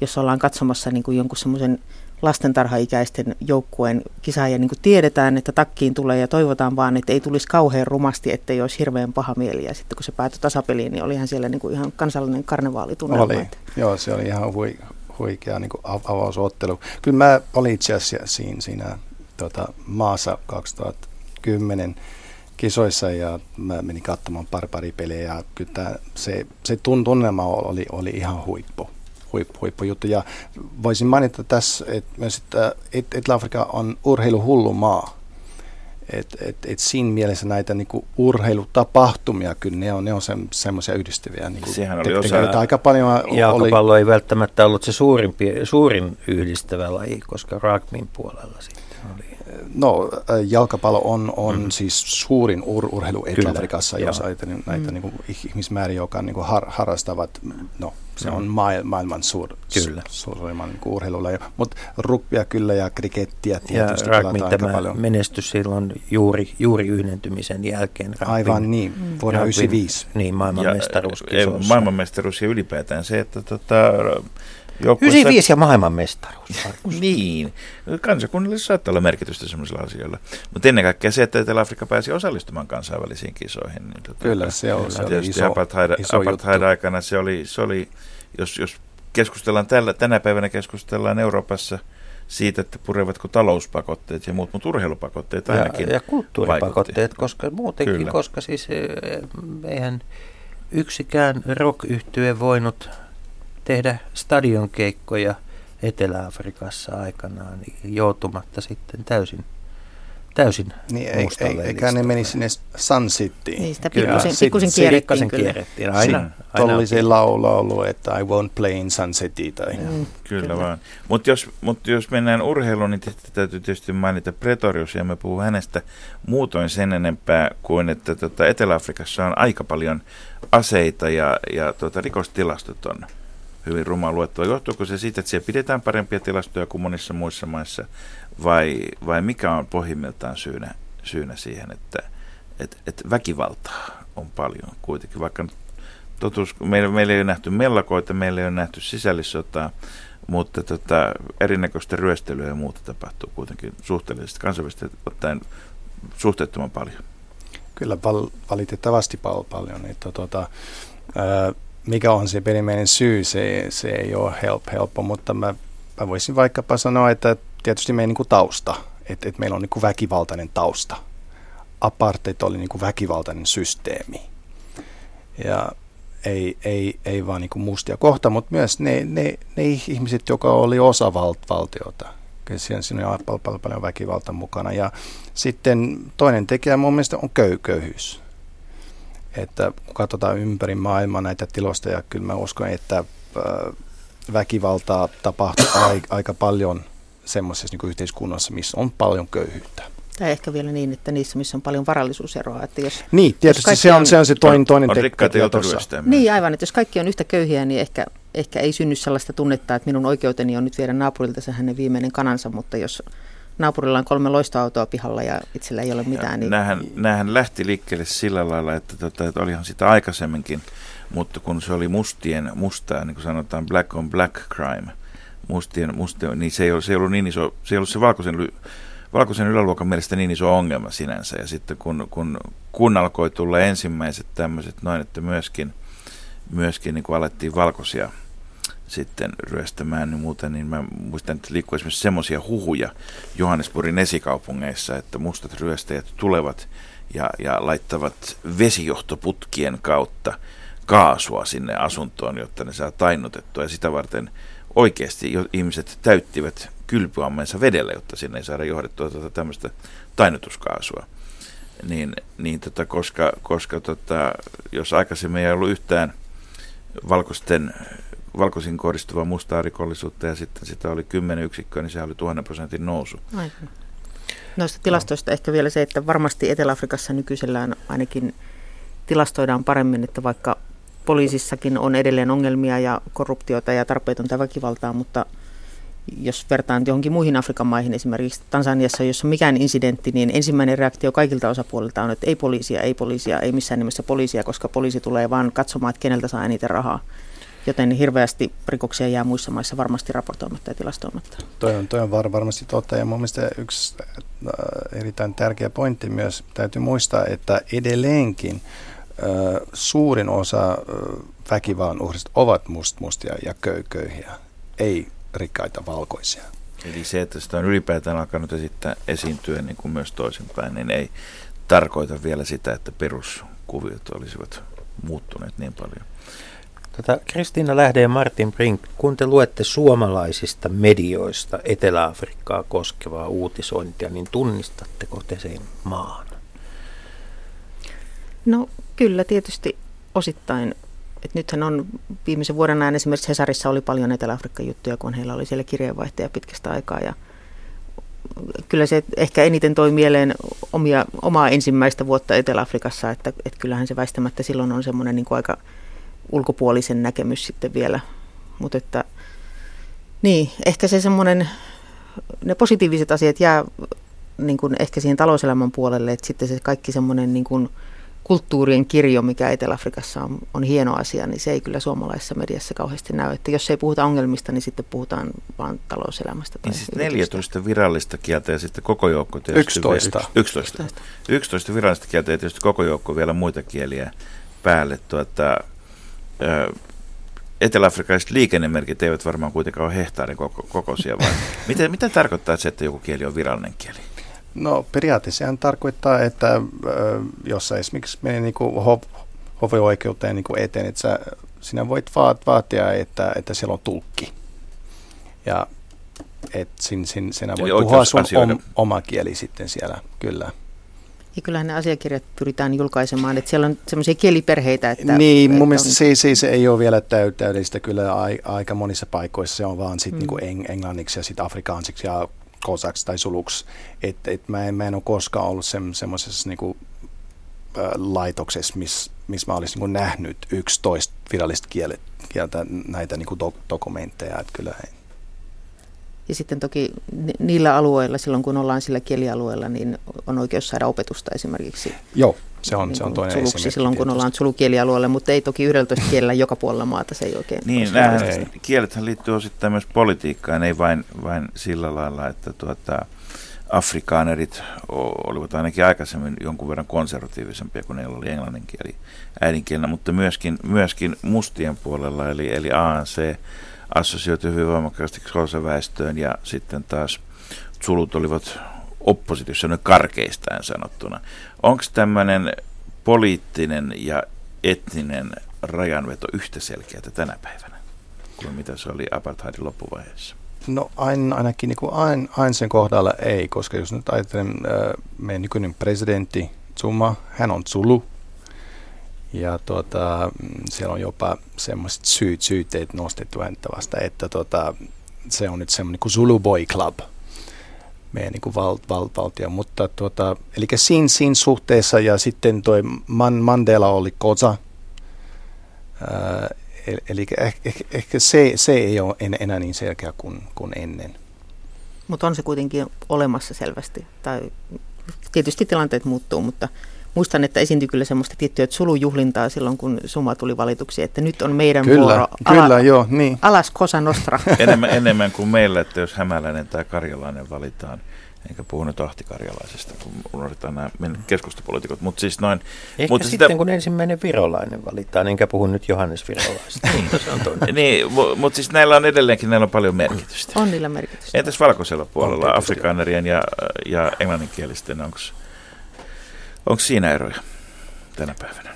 jos ollaan katsomassa niin kuin jonkun semmoisen lastentarhaikäisten joukkueen kisaa ja niin kuin tiedetään, että takkiin tulee ja toivotaan vaan, että ei tulisi kauhean rumasti, että ei olisi hirveän paha mieli. Ja sitten kun se päätyi tasapeliin, niin olihan siellä niin kuin ihan kansallinen karnevaalitunnelma. Oli, joo, se oli ihan hui, huikea niin kuin avausottelu. Kyllä mä olin itse asiassa siinä, siinä tota, maassa 2010 kisoissa ja mä menin katsomaan pari pari pelejä ja kyllä tää, se, se tunnelma oli, oli ihan huippu. Huippu, huippu juttu. Ja voisin mainita tässä, että myös, että Etelä-Afrika on urheiluhullu maa. Et, et, et siinä mielessä näitä niinku urheilutapahtumia, kyllä ne on, ne on se, semmoisia yhdistäviä. Niinku, Sehän oli osa... Aika paljon Jalkapallo oli... ei välttämättä ollut se suurimpi, suurin yhdistävä laji, koska rugbyn puolella sitten oli No, jalkapallo on, on mm. siis suurin ur, urheilu Etelä-Afrikassa, jos ajatellaan näitä mm. niin kuin, ihmismääriä, jotka niin kuin, har, harrastavat, no, se mm. on maailman suur, kyllä. suurimman niin urheilulla. Mutta rugbya kyllä ja krikettiä tietysti ja rugby, tämä paljon. menestys silloin juuri, juuri yhdentymisen jälkeen. Rugbyn, Aivan niin, vuonna 1995. Niin, maailmanmestaruus. Maailmanmestaruus ja ylipäätään se, että tota, 95 ja maailmanmestaruus. niin, kansakunnille saattaa olla merkitystä sellaisilla asioilla. Mutta ennen kaikkea se, että Etelä-Afrikka pääsi osallistumaan kansainvälisiin kisoihin. Niin tota, Kyllä, se on, se oli iso, apartheid, iso apartheid-aikana se oli, se oli jos, jos keskustellaan tällä, tänä päivänä keskustellaan Euroopassa siitä, että purevatko talouspakotteet ja muut, mutta urheilupakotteet ainakin Ja, ja kulttuuripakotteet, vaikutti. koska muutenkin, Kyllä. koska siis eh, eihän yksikään rock voinut tehdä stadionkeikkoja Etelä-Afrikassa aikanaan niin joutumatta sitten täysin täysin niin, ei, ei, eikä ne meni sinne Sun Cityin. Niin, sitä pikkusen, pikkusen kierrettiin kyllä. kierrettiin. Aina, aina oli se laulu ollut, että I won't play in Sun City. Tai. Mm, kyllä, kyllä vaan. Mutta jos, mut jos mennään urheiluun, niin täytyy tietysti mainita Pretorius, ja me puhuu hänestä muutoin sen enempää kuin, että tota Etelä-Afrikassa on aika paljon aseita ja, ja tota, rikostilastot on hyvin rumaa luettua. Johtuuko se siitä, että siellä pidetään parempia tilastoja kuin monissa muissa maissa, vai, vai mikä on pohjimmiltaan syynä, syynä siihen, että et, et väkivaltaa on paljon kuitenkin, vaikka totuus, meillä, meillä ei ole nähty mellakoita, meillä ei ole nähty sisällissotaa, mutta tota, erinäköistä ryöstelyä ja muuta tapahtuu kuitenkin suhteellisesti kansainvälisesti ottaen suhteettoman paljon. Kyllä val, valitettavasti pal- paljon. Että, tuota, ää, mikä on se perimmäinen syy, se, se ei ole help, helppo, mutta mä, mä voisin vaikkapa sanoa, että tietysti meidän niin kuin tausta, että, että meillä on niin kuin väkivaltainen tausta. Apartheid oli niin kuin väkivaltainen systeemi. Ja ei, ei, ei vaan niin kuin mustia kohta, mutta myös ne, ne, ne ihmiset, jotka oli osa val, valtiota. Siinä, siinä on paljon, paljon väkivalta mukana. Ja sitten toinen tekijä mun mielestä on köy, köyhyys että kun katsotaan ympäri maailmaa näitä tilosta, ja kyllä mä uskon, että äh, väkivaltaa tapahtuu *coughs* aika paljon semmoisessa niin yhteiskunnassa, missä on paljon köyhyyttä. Tai ehkä vielä niin, että niissä, missä on paljon varallisuuseroa. Että jos, niin, tietysti jos se, on, se on se toinen, toinen tekijä tuossa. Niin, aivan, että jos kaikki on yhtä köyhiä, niin ehkä, ehkä ei synny sellaista tunnetta, että minun oikeuteni on nyt viedä naapurilta se hänen viimeinen kanansa, mutta jos naapurilla on kolme loistoautoa pihalla ja itsellä ei ole mitään. Niin... Nämähän, nämähän lähti liikkeelle sillä lailla, että, tota, että olihan sitä aikaisemminkin, mutta kun se oli mustien, mustaa, niin kuin sanotaan black on black crime, mustien, mustien niin se ei ollut, se ei ollut, niin iso, se ei ollut se valkoisen, valkoisen yläluokan mielestä niin iso ongelma sinänsä. Ja sitten kun, kun, kun alkoi tulla ensimmäiset tämmöiset noin, että myöskin, myöskin niin kuin alettiin valkoisia – sitten ryöstämään niin muuten, niin mä muistan, että liikkuu esimerkiksi semmoisia huhuja Johannesburgin esikaupungeissa, että mustat ryöstäjät tulevat ja, ja laittavat vesijohtoputkien kautta kaasua sinne asuntoon, jotta ne saa tainnutettua ja sitä varten oikeasti ihmiset täyttivät kylpyammensa vedellä, jotta sinne ei saada johdettua tuota tämmöistä tainnutuskaasua. niin, niin tota, koska, koska tota, jos aikaisemmin ei ollut yhtään valkoisten, valkoisin kohdistuvaa mustaa rikollisuutta ja sitten sitä oli 10 yksikköä, niin se oli tuhannen prosentin nousu. Aivan. Noista tilastoista ehkä vielä se, että varmasti Etelä-Afrikassa nykyisellään ainakin tilastoidaan paremmin, että vaikka poliisissakin on edelleen ongelmia ja korruptiota ja tarpeetonta väkivaltaa, mutta jos vertaan johonkin muihin Afrikan maihin, esimerkiksi Tansaniassa, jossa mikään incidentti, niin ensimmäinen reaktio kaikilta osapuolilta on, että ei poliisia, ei poliisia, ei missään nimessä poliisia, koska poliisi tulee vaan katsomaan, että keneltä saa eniten rahaa. Joten hirveästi rikoksia jää muissa maissa varmasti raportoimatta ja tilastoimatta. Toi on, toi on var, varmasti totta ja mun mielestä yksi äh, erittäin tärkeä pointti myös täytyy muistaa, että edelleenkin äh, suurin osa äh, väkivallan uhrista ovat must, mustia ja köy, köyhiä, ei rikkaita valkoisia. Eli se, että sitä on ylipäätään alkanut esittää, esiintyä niin kuin myös toisinpäin, niin ei tarkoita vielä sitä, että peruskuviot olisivat muuttuneet niin paljon. Tota, Kristiina Lähde ja Martin Brink, kun te luette suomalaisista medioista Etelä-Afrikkaa koskevaa uutisointia, niin tunnistatteko te sen maan? No kyllä tietysti osittain. Et nythän on viimeisen vuoden ajan esimerkiksi Hesarissa oli paljon Etelä-Afrikan juttuja, kun heillä oli siellä kirjeenvaihtaja pitkästä aikaa. Ja kyllä se ehkä eniten toi mieleen omia, omaa ensimmäistä vuotta Etelä-Afrikassa, että, että kyllähän se väistämättä silloin on semmoinen niin aika ulkopuolisen näkemys sitten vielä. Mutta että niin, ehkä se semmoinen, ne positiiviset asiat jää niin kuin ehkä siihen talouselämän puolelle, että sitten se kaikki semmoinen niin kuin kulttuurien kirjo, mikä Etelä-Afrikassa on, on hieno asia, niin se ei kyllä suomalaisessa mediassa kauheasti näy. Että jos ei puhuta ongelmista, niin sitten puhutaan vain talouselämästä. Tai niin siis 14 virallista kieltä ja sitten koko joukko tietysti. 11. 11. 11. 11 virallista kieltä ja tietysti koko joukko vielä muita kieliä päälle. Tuota, eteläafrikalaiset liikennemerkit eivät varmaan kuitenkaan ole hehtaarin koko, kokoisia, vai *laughs* mitä, mitä tarkoittaa se, että joku kieli on virallinen kieli? No periaatteessa sehän tarkoittaa, että jos sä esimerkiksi menee niin ho, hovioikeuteen niin eteen, että sä, sinä voit vaat, vaatia, että, että siellä on tulkki. Ja että sin, sin, sinä voit puhua sun om, oma kieli sitten siellä, kyllä. Ja kyllähän ne asiakirjat pyritään julkaisemaan, että siellä on semmoisia kieliperheitä. Että, niin, että mun mielestä on... se, se, se ei ole vielä täydellistä. Kyllä aika monissa paikoissa se on vaan sit mm. niinku eng, englanniksi ja sitten afrikaansiksi ja kosaksi tai suluksi. Et, et mä, en, mä en ole koskaan ollut se, semmoisessa niinku, laitoksessa, missä miss mä olisin niinku nähnyt 11 virallista kielet, kieltä näitä niinku do, dokumentteja. Et kyllä. Ja sitten toki niillä alueilla, silloin kun ollaan sillä kielialueella, niin on oikeus saada opetusta esimerkiksi. Joo, se on, niin se on toinen suluksi esimerkki silloin, kun ollaan sulukielialueella, mutta ei toki 11 kielellä joka puolella maata, se ei oikein Niin, nämä kielethän liittyy osittain myös politiikkaan, ei vain, vain sillä lailla, että tuota, afrikaanerit olivat ainakin aikaisemmin jonkun verran konservatiivisempia, kun heillä oli englannin kieli äidinkielenä, mutta myöskin, myöskin mustien puolella, eli, eli ANC, assosioitu hyvin voimakkaasti väestöön ja sitten taas sulut olivat oppositiossa noin karkeistaan sanottuna. Onko tämmöinen poliittinen ja etninen rajanveto yhtä selkeää tänä päivänä kuin mitä se oli apartheidin loppuvaiheessa? No ain, ainakin niin ain, ain sen kohdalla ei, koska jos nyt ajattelen äh, meidän nykyinen presidentti Zuma, hän on Zulu, ja tuota, siellä on jopa semmoiset syyt, syytteet nostettu häntä vasta, että tuota, se on nyt semmoinen kuin Zulu Boy Club, meidän niin val, val, valtio. Mutta tuota, eli siinä, siinä suhteessa ja sitten toi Man, Mandela oli koza, Ää, eli ehkä, ehkä se, se ei ole enää niin selkeä kuin, kuin ennen. Mutta on se kuitenkin olemassa selvästi. Tai tietysti tilanteet muuttuu, mutta muistan, että esiintyi kyllä semmoista tiettyä sulujuhlintaa silloin, kun Suma tuli valituksi, että nyt on meidän kyllä, vuoro. Ala, kyllä, joo, niin. Alas Kosa Nostra. *laughs* enemmän, enemmän kuin meillä, että jos hämäläinen tai karjalainen valitaan, enkä puhu nyt ahtikarjalaisesta, kun unohdetaan nämä keskustapolitiikot. Mutta siis noin, Ehkä mutta sitten sitä, kun ensimmäinen virolainen valitaan, enkä puhu nyt Johannes Virolaista. *laughs* niin, se on niin, mutta siis näillä on edelleenkin näillä on paljon merkitystä. On niillä merkitystä. Entäs valkoisella puolella, afrikaanerien ja, ja englanninkielisten, onko Onko siinä eroja tänä päivänä?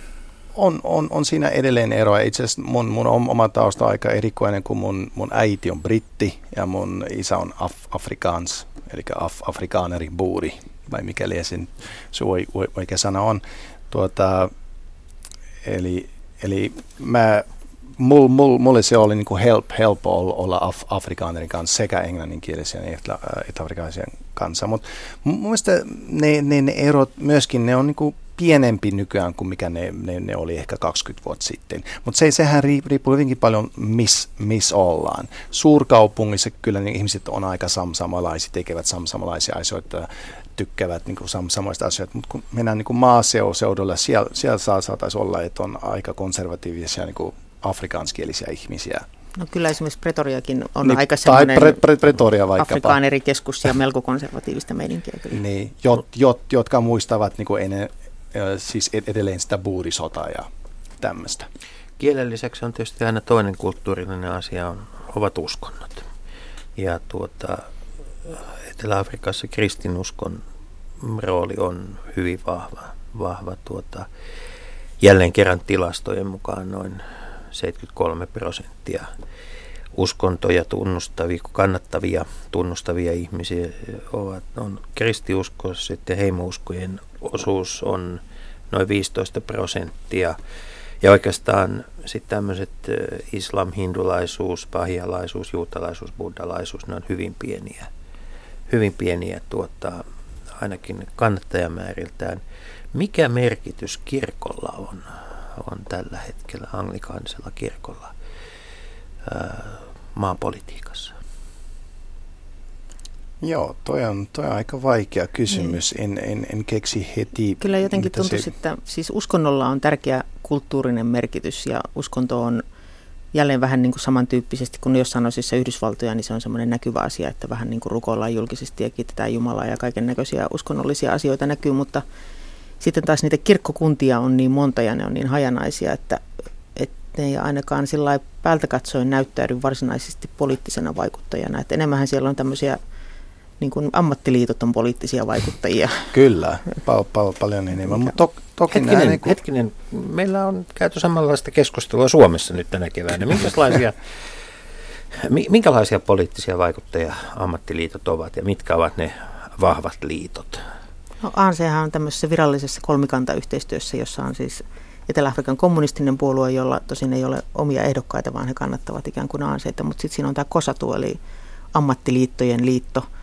On, on, on siinä edelleen eroja. Itse asiassa mun, mun oma tausta on aika erikoinen, kun mun, mun äiti on britti ja mun isä on af, afrikaans, eli af, afrikaaneri buuri. vai mikäli sen se oikea sana on. Tuota, eli, eli mä, mul, mul, mulle se oli niin help, helppo olla af, afrikaanerin kanssa sekä englanninkielisen että etelä-afrikaisen kanssa. Mutta mun mielestä ne, ne, ne erot myöskin, ne on niin pienempi nykyään kuin mikä ne, ne, ne oli ehkä 20 vuotta sitten. Mutta se, sehän riippuu hyvinkin paljon, miss ollaan. Suurkaupungissa kyllä niin ihmiset on aika sam- samanlaisia, tekevät sam- samanlaisia asioita, tykkäävät niin kuin sam- samoista asioista, mutta kun mennään niin kuin maaseudulla, siellä, siellä saa, saataisiin olla, että on aika konservatiivisia niin kuin afrikaanskielisiä ihmisiä. No kyllä esimerkiksi Pretoriakin on niin, aika semmoinen pre, pre, Pretoria vaikkapa. keskus ja melko konservatiivista meininkiä. Kyllä. *laughs* Niin, jot, jot, jotka muistavat niin kuin ennen, siis edelleen sitä buurisotaa ja tämmöistä. Kielen lisäksi on tietysti aina toinen kulttuurillinen asia, on, ovat uskonnot. Ja tuota, Etelä-Afrikassa kristinuskon rooli on hyvin vahva. vahva tuota, jälleen kerran tilastojen mukaan noin 73 prosenttia uskontoja tunnustavia, kannattavia, tunnustavia ihmisiä ovat, on kristiusko, sitten heimouskojen osuus on noin 15 prosenttia. Ja oikeastaan sitten tämmöiset islam, hindulaisuus, pahialaisuus, juutalaisuus, buddhalaisuus, ne on hyvin pieniä, hyvin pieniä tuota, ainakin kannattajamääriltään. Mikä merkitys kirkolla on, on tällä hetkellä anglikaanisella kirkolla ää, maan politiikassa? Joo, toi on, toi on aika vaikea kysymys. Niin. En, en, en keksi heti. Kyllä jotenkin tuntuu, se... että siis uskonnolla on tärkeä kulttuurinen merkitys ja uskonto on jälleen vähän niin kuin samantyyppisesti kuin jossain osissa Yhdysvaltoja, niin se on semmoinen näkyvä asia, että vähän niin kuin rukoillaan julkisesti ja kiitetään Jumalaa ja kaiken näköisiä uskonnollisia asioita näkyy, mutta sitten taas niitä kirkkokuntia on niin monta ja ne on niin hajanaisia, että, että ne ei ainakaan sillä päältä katsoen näyttäydy varsinaisesti poliittisena vaikuttajana. Että enemmän siellä on tämmöisiä niin kuin ammattiliitot on poliittisia vaikuttajia. *laughs* Kyllä, pal- pal- paljon enemmän. Mutta to- toki hetkinen, niin kuin... hetkinen, meillä on käyty samanlaista keskustelua Suomessa nyt tänä keväänä. Minkälaisia, *laughs* minkälaisia poliittisia vaikuttajia ammattiliitot ovat ja mitkä ovat ne vahvat liitot? No ANChan on tämmöisessä virallisessa kolmikantayhteistyössä, jossa on siis Etelä-Afrikan kommunistinen puolue, jolla tosin ei ole omia ehdokkaita, vaan he kannattavat ikään kuin ANCta, mutta sitten siinä on tämä COSATU, eli ammattiliittojen liitto –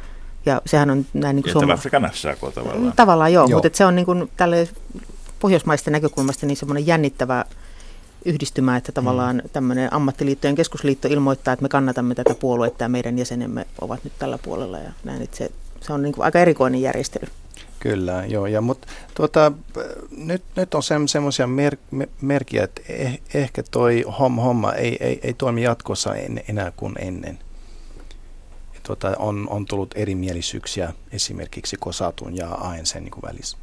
ja sehän on näin niin kuin Etelä-Afrikan SAK tavallaan. Mm, tavallaan joo, joo. mutta se on niin kuin tälle pohjoismaisten näkökulmasta niin semmoinen jännittävä yhdistymä, että tavallaan mm. tämmöinen ammattiliittojen keskusliitto ilmoittaa, että me kannatamme tätä puoluetta ja meidän jäsenemme ovat nyt tällä puolella ja näin, että se, se on niin kuin aika erikoinen järjestely. Kyllä, joo. Ja, mutta tuota, nyt, nyt on se, semmoisia mer, merkiä, että eh, ehkä toi homma, homma ei, ei, ei toimi jatkossa en, enää kuin ennen tuota, on, on tullut erimielisyyksiä esimerkiksi Kosatun ja ANC niin välissä.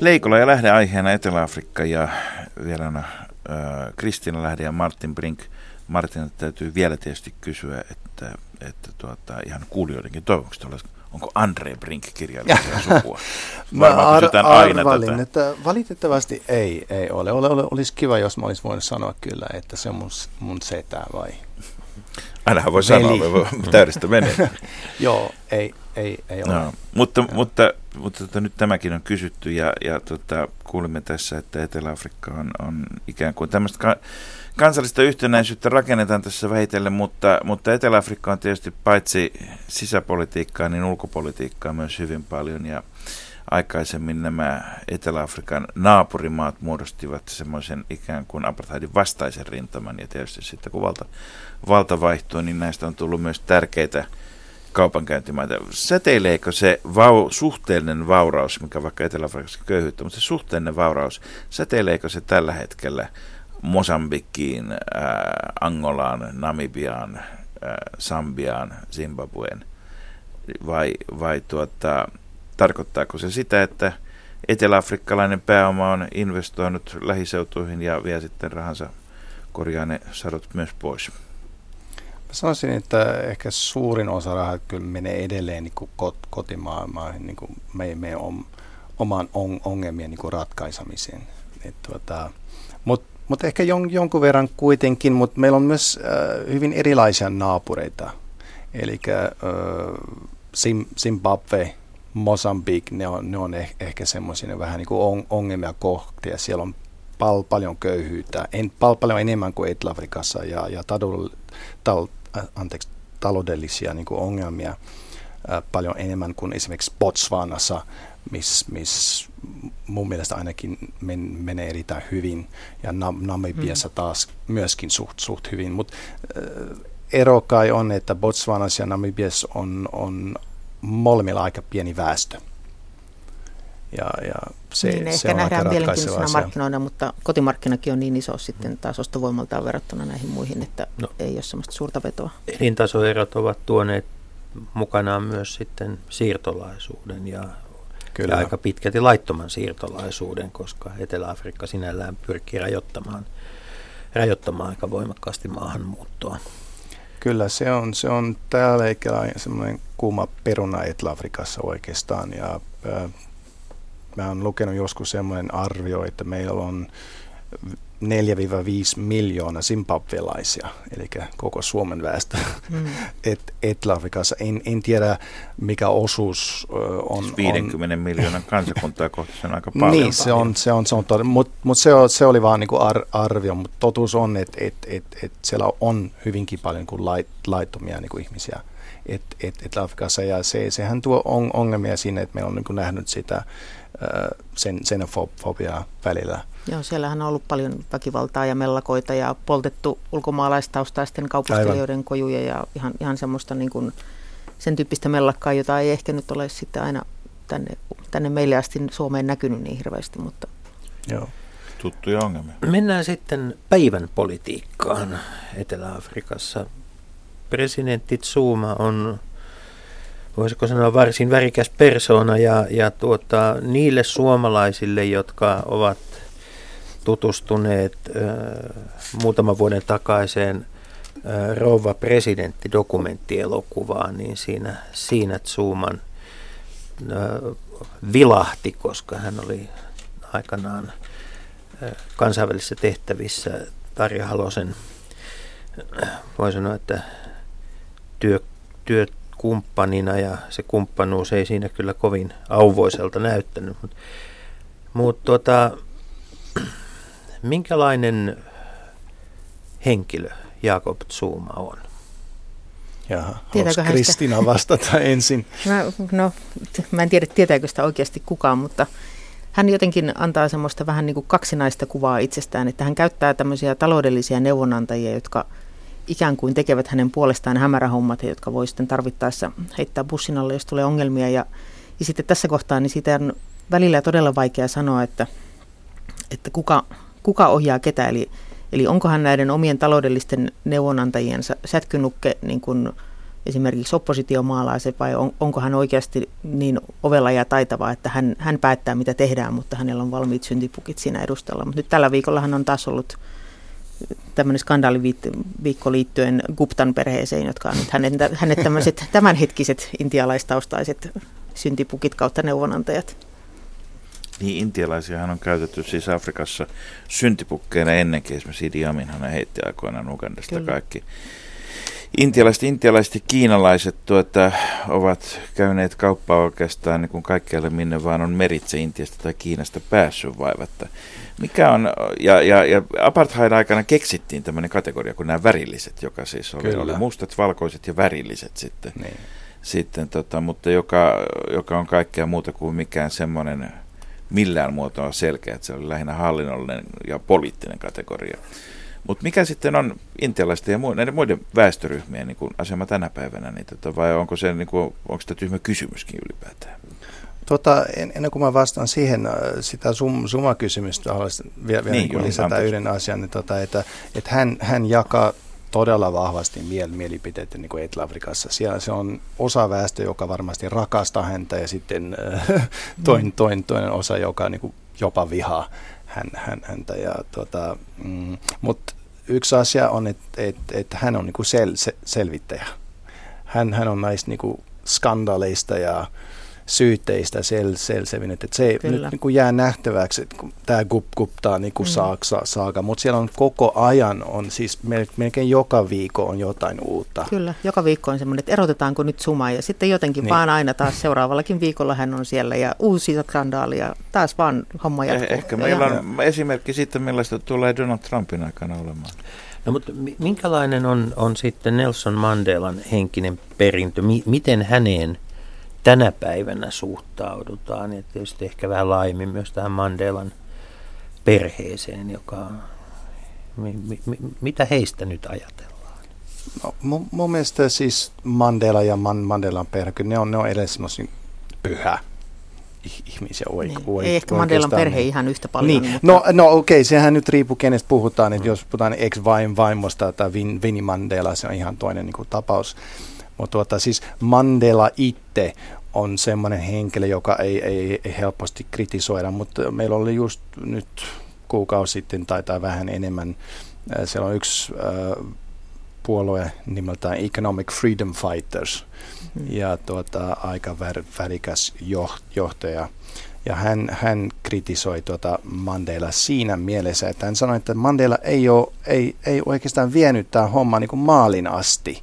Leikola ja lähdeaiheena Etelä-Afrikka ja vieraana äh, Kristiina Lähde ja Martin Brink. Martin täytyy vielä tietysti kysyä, että, että tuota, ihan kuulijoidenkin toivomuksesta onko Andre Brink kirjailija *laughs* sukua? mä ar- arvalin, että valitettavasti ei, ei ole. ole, ole. Olisi kiva, jos mä olisin voinut sanoa kyllä, että se on mun, mun setä vai... Ainahan voi Veli. sanoa, täydestä menee. *laughs* Joo, ei, ei, ei ole. No, mutta, mutta, mutta tota, nyt tämäkin on kysytty ja, ja tota, kuulimme tässä, että Etelä-Afrikka on, on ikään kuin tämmöistä ka- kansallista yhtenäisyyttä rakennetaan tässä vähitellen, mutta, mutta Etelä-Afrikka on tietysti paitsi sisäpolitiikkaa, niin ulkopolitiikkaa myös hyvin paljon. Ja aikaisemmin nämä Etelä-Afrikan naapurimaat muodostivat semmoisen ikään kuin apartheidin vastaisen rintaman. Ja tietysti sitten kun valta, valta vaihtuu, niin näistä on tullut myös tärkeitä kaupankäyntimaita. Säteileekö se vau, suhteellinen vauraus, mikä vaikka Etelä-Afrikassa köyhyyttä, mutta se suhteellinen vauraus, säteileekö se tällä hetkellä – Mosambikkiin, äh, Angolaan, Namibiaan, äh, Sambiaan, Zimbabween? Vai, vai tuota, tarkoittaako se sitä, että eteläafrikkalainen pääoma on investoinut lähiseutuihin ja vie sitten rahansa korjaa ne sadot myös pois? Mä sanoisin, että ehkä suurin osa rahaa kyllä menee edelleen niin kuin kot, kotimaailmaan, niin kuin meidän, meidän oman ongelmien niin kuin ratkaisemiseen. tuota, Mutta ehkä jon, jonkun verran kuitenkin, mutta meillä on myös äh, hyvin erilaisia naapureita. Eli äh, Zimbabwe, Mosambik, ne on, ne on eh, ehkä semmoisia vähän niin kuin on, ongelmia kohtia. Siellä on pal, paljon köyhyyttä, en, pal, paljon enemmän kuin Etelä-Afrikassa ja, ja tadul, tal, äh, anteeksi, taloudellisia niin kuin ongelmia äh, paljon enemmän kuin esimerkiksi Botswanassa, missä miss mun mielestä ainakin men, menee erittäin hyvin ja Nam- Namibiassa mm. taas myöskin suht, suht hyvin. Mutta äh, ero kai on, että Botswanassa ja Namibiassa on, on molemmilla aika pieni väestö. Ja, ja se, niin, se ehkä on nähdään mielenkiintoisena markkinoina, mutta kotimarkkinakin on niin iso sitten taas ostovoimaltaan verrattuna näihin muihin, että no, ei ole sellaista suurta vetoa. Elintasoerot ovat tuoneet mukanaan myös sitten siirtolaisuuden ja, Kyllä. ja aika pitkälti laittoman siirtolaisuuden, koska Etelä-Afrikka sinällään pyrkii rajoittamaan, rajoittamaan aika voimakkaasti maahanmuuttoa. Kyllä, se on, se on täällä eikä semmoinen kuuma peruna Etelä-Afrikassa oikeastaan. Ja, äh, mä oon lukenut joskus semmoinen arvio, että meillä on 4-5 miljoonaa zimbabwelaisia, eli koko Suomen väestö mm. *laughs* et, Etelä-Afrikassa. En, en tiedä, mikä osuus on. 50 on. miljoonan kansakuntaa kohta se on aika *laughs* paljon. Niin, se on, se on, se on todella, mutta mut se, se oli vaan niinku ar, arvio, mutta totuus on, että et, et, et siellä on hyvinkin paljon kuin lait, laittomia niinku ihmisiä et, et, Etelä-Afrikassa, ja se, sehän tuo on, ongelmia siinä, että meillä on niinku nähnyt sitä sen, xenofobiaa välillä. Joo, siellähän on ollut paljon väkivaltaa ja mellakoita ja poltettu ulkomaalaistaustaisten kaupustelijoiden kojuja ja ihan, ihan semmoista niin kuin, sen tyyppistä mellakkaa, jota ei ehkä nyt ole sitten aina tänne, tänne meille asti Suomeen näkynyt niin hirveästi, mutta... Joo. Tuttuja ongelmia. Mennään sitten päivän politiikkaan Etelä-Afrikassa. Presidentti Zuma on voisiko sanoa varsin värikäs persoona ja, ja tuota, niille suomalaisille, jotka ovat tutustuneet äh, muutaman vuoden takaiseen äh, Rouva presidentti dokumenttielokuvaan, niin siinä, siinä Zuman äh, vilahti, koska hän oli aikanaan äh, kansainvälisissä tehtävissä. Tarja Halosen, voi sanoa, että työ, työ, kumppanina ja se kumppanuus ei siinä kyllä kovin auvoiselta näyttänyt. Mutta mut tuota, minkälainen henkilö Jakob Zuma on? Jaha, Kristina vastata *laughs* ensin? Mä, no, mä en tiedä, tietääkö sitä oikeasti kukaan, mutta hän jotenkin antaa semmoista vähän niin kuin kaksinaista kuvaa itsestään, että hän käyttää tämmöisiä taloudellisia neuvonantajia, jotka – ikään kuin tekevät hänen puolestaan hämärähommat, jotka voi sitten tarvittaessa heittää bussin alle, jos tulee ongelmia. Ja, ja sitten tässä kohtaa niin siitä on välillä todella vaikea sanoa, että, että kuka, kuka ohjaa ketä. Eli, eli onkohan näiden omien taloudellisten neuvonantajien sätkynukke niin kuin esimerkiksi oppositiomaalaiset vai on, onko hän oikeasti niin ovella ja taitava, että hän, hän päättää mitä tehdään, mutta hänellä on valmiit syntipukit siinä edustalla. Mutta nyt tällä viikolla hän on taas ollut tämmöinen skandaaliviikko liittyen Guptan perheeseen, jotka on nyt hänet, hänet tämmöiset tämänhetkiset intialaistaustaiset syntipukit kautta neuvonantajat. Niin, intialaisiahan on käytetty siis Afrikassa syntipukkeina ennenkin. Esimerkiksi Idi Aminhan heitti aikoinaan Ugandasta Kyllä. kaikki. Intialaiset, intialaiset ja kiinalaiset tuota, ovat käyneet kauppaa oikeastaan niin kuin kaikkialle minne vaan on meritse Intiasta tai Kiinasta päässyt vaivatta. Mikä on, ja, ja, ja apartheid-aikana keksittiin tämmöinen kategoria kuin nämä värilliset, joka siis oli, oli mustat, valkoiset ja värilliset sitten. Niin. sitten tota, mutta joka, joka on kaikkea muuta kuin mikään semmoinen millään muotoa selkeä, että se oli lähinnä hallinnollinen ja poliittinen kategoria. Mutta mikä sitten on intialaisten ja näiden muiden väestöryhmien niin kuin asema tänä päivänä, niin tota, vai onko se, niin kuin, onko se tyhmä kysymyskin ylipäätään? Tota, en, ennen kuin mä vastaan siihen äh, sitä sum, suma-kysymystä, haluaisin vielä, vielä niin, niin lisätä anteeksi. yhden asian, niin tota, että, että hän, hän jakaa todella vahvasti miel, mielipiteitä niin kuin Etelä-Afrikassa. Siellä se on osa väestö, joka varmasti rakastaa häntä ja sitten äh, *laughs* toinen, toinen, toinen osa, joka niin kuin jopa vihaa hän, hän, häntä. Ja, tota, mm, Mutta yksi asia on, että et, et hän on niin kuin sel, se, selvittäjä. Hän, hän on näistä niin kuin skandaaleista ja syytteistä sel, sel, selvinnyt. Että se Kyllä. nyt niin kuin jää nähtäväksi, että kun tämä gup, guptaa niin kuin mm. saaka, saaka, mutta siellä on koko ajan, on siis mel- melkein joka viikko on jotain uutta. Kyllä, joka viikko on semmoinen, että erotetaanko nyt Suma ja sitten jotenkin Niin. vaan aina taas seuraavallakin viikolla hän on siellä ja uusi skandaali ja taas vaan homma jatkuu. Eh, Ehkä Ja- meillä on esimerkki siitä, millaista tulee Donald Trumpin aikana olemaan. No mutta mi- minkälainen on, on sitten Nelson Mandelan henkinen perintö? Mi- miten häneen tänä päivänä suhtaudutaan? Ja tietysti ehkä vähän laajemmin myös tähän Mandelan perheeseen, joka... Mi- mi- mi- mitä heistä nyt ajatellaan? No, mun, mun mielestä siis Mandela ja Man, Mandelan perhe, kyllä ne on, ne on edes pyhä ih- ihmisiä oik, Niin. oik, Ei ehkä Mandelan perhe niin. ihan yhtä paljon. Niin, mutta- no, no okei, sehän nyt riippuu kenestä puhutaan, että jos puhutaan ex-vaimosta tai Vin, Vinnie Mandela, se on ihan toinen niin kuin, tapaus. Mutta tuota, siis Mandela itse on semmoinen henkilö, joka ei, ei, ei helposti kritisoida, mutta meillä oli just nyt kuukausi sitten tai, tai vähän enemmän, äh, siellä on yksi äh, puolue nimeltään Economic Freedom Fighters, ja tuota, aika vär, värikäs joh- johtaja. Ja hän, hän kritisoi tuota Mandela siinä mielessä, että hän sanoi, että Mandela ei, ole, ei, ei oikeastaan vienyt tämä homma niin kuin maalin asti.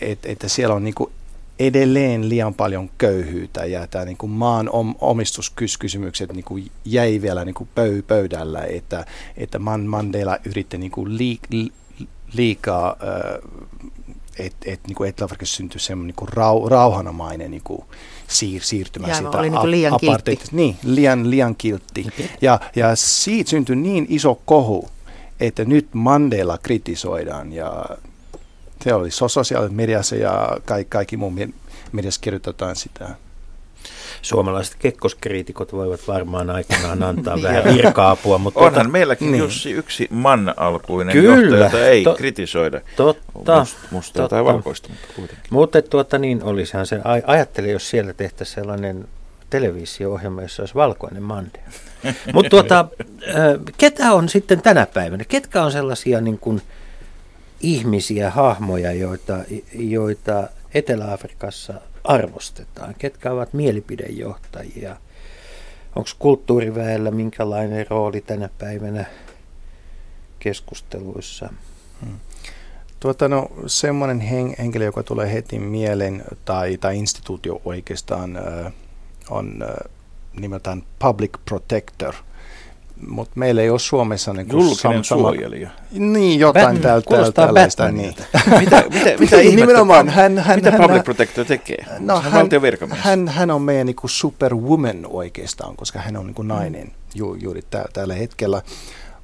Et, että siellä on niin kuin edelleen liian paljon köyhyyttä ja tämä niin kuin maan om, omistuskysymykset niin kuin jäi vielä niin kuin pöy, pöydällä, että, että Man, Mandela yritti niin kuin liik, li, liikaa, että et, niin Etelä-Afrikassa syntyi semmoinen niin kuin rau, rauhanomainen niin kuin siir, siirtymä Ja siitä oli niin kuin liian kiltti. Niin, liian, liian kiltti. Ja, ja siitä syntyi niin iso kohu, että nyt Mandela kritisoidaan ja se oli so- sosiaalisessa mediassa ja kaikki, kaikki muun me- mediassa kirjoitetaan sitä. Suomalaiset kekkoskriitikot voivat varmaan aikanaan *laughs* antaa Niin. vähän virka-apua, mutta Onhan tuota- meilläkin niin. Jussi yksi man-alkuinen Kyllä. johtaja, jota ei To- kritisoida. totta, Must, mustaa tai totta. valkoista, mutta kuitenkin. Mutta tuota niin, olisihan se, aj- ajattele, jos siellä tehtäisiin sellainen televisio-ohjelma, jossa olisi valkoinen mande. *laughs* Mutta tuota, ketä on sitten tänä päivänä? Ketkä on sellaisia niin kuin ihmisiä, hahmoja, joita, joita Etelä-Afrikassa arvostetaan? Ketkä ovat mielipidejohtajia? Onko kulttuuriväellä minkälainen rooli tänä päivänä keskusteluissa? Tuota, no, semmoinen hen, henkilö, joka tulee heti mieleen, tai, tai instituutio oikeastaan, on nimeltään Public Protector. Mutta meillä ei ole Suomessa niin kuin Julkinen suojelija. Niin, jotain Batman, täl, täl, kuulostaa tällaista. Niin. *laughs* Mitä, mitä, mitä *laughs* Niin, ihmettä, nimenomaan, hän- hän- mitä hän- Public hän- Protector tekee? No, hän, virkamies. hän, hän on meidän niin kuin superwoman oikeastaan, koska hän on niin kuin nainen ju, juuri tä, tällä hetkellä.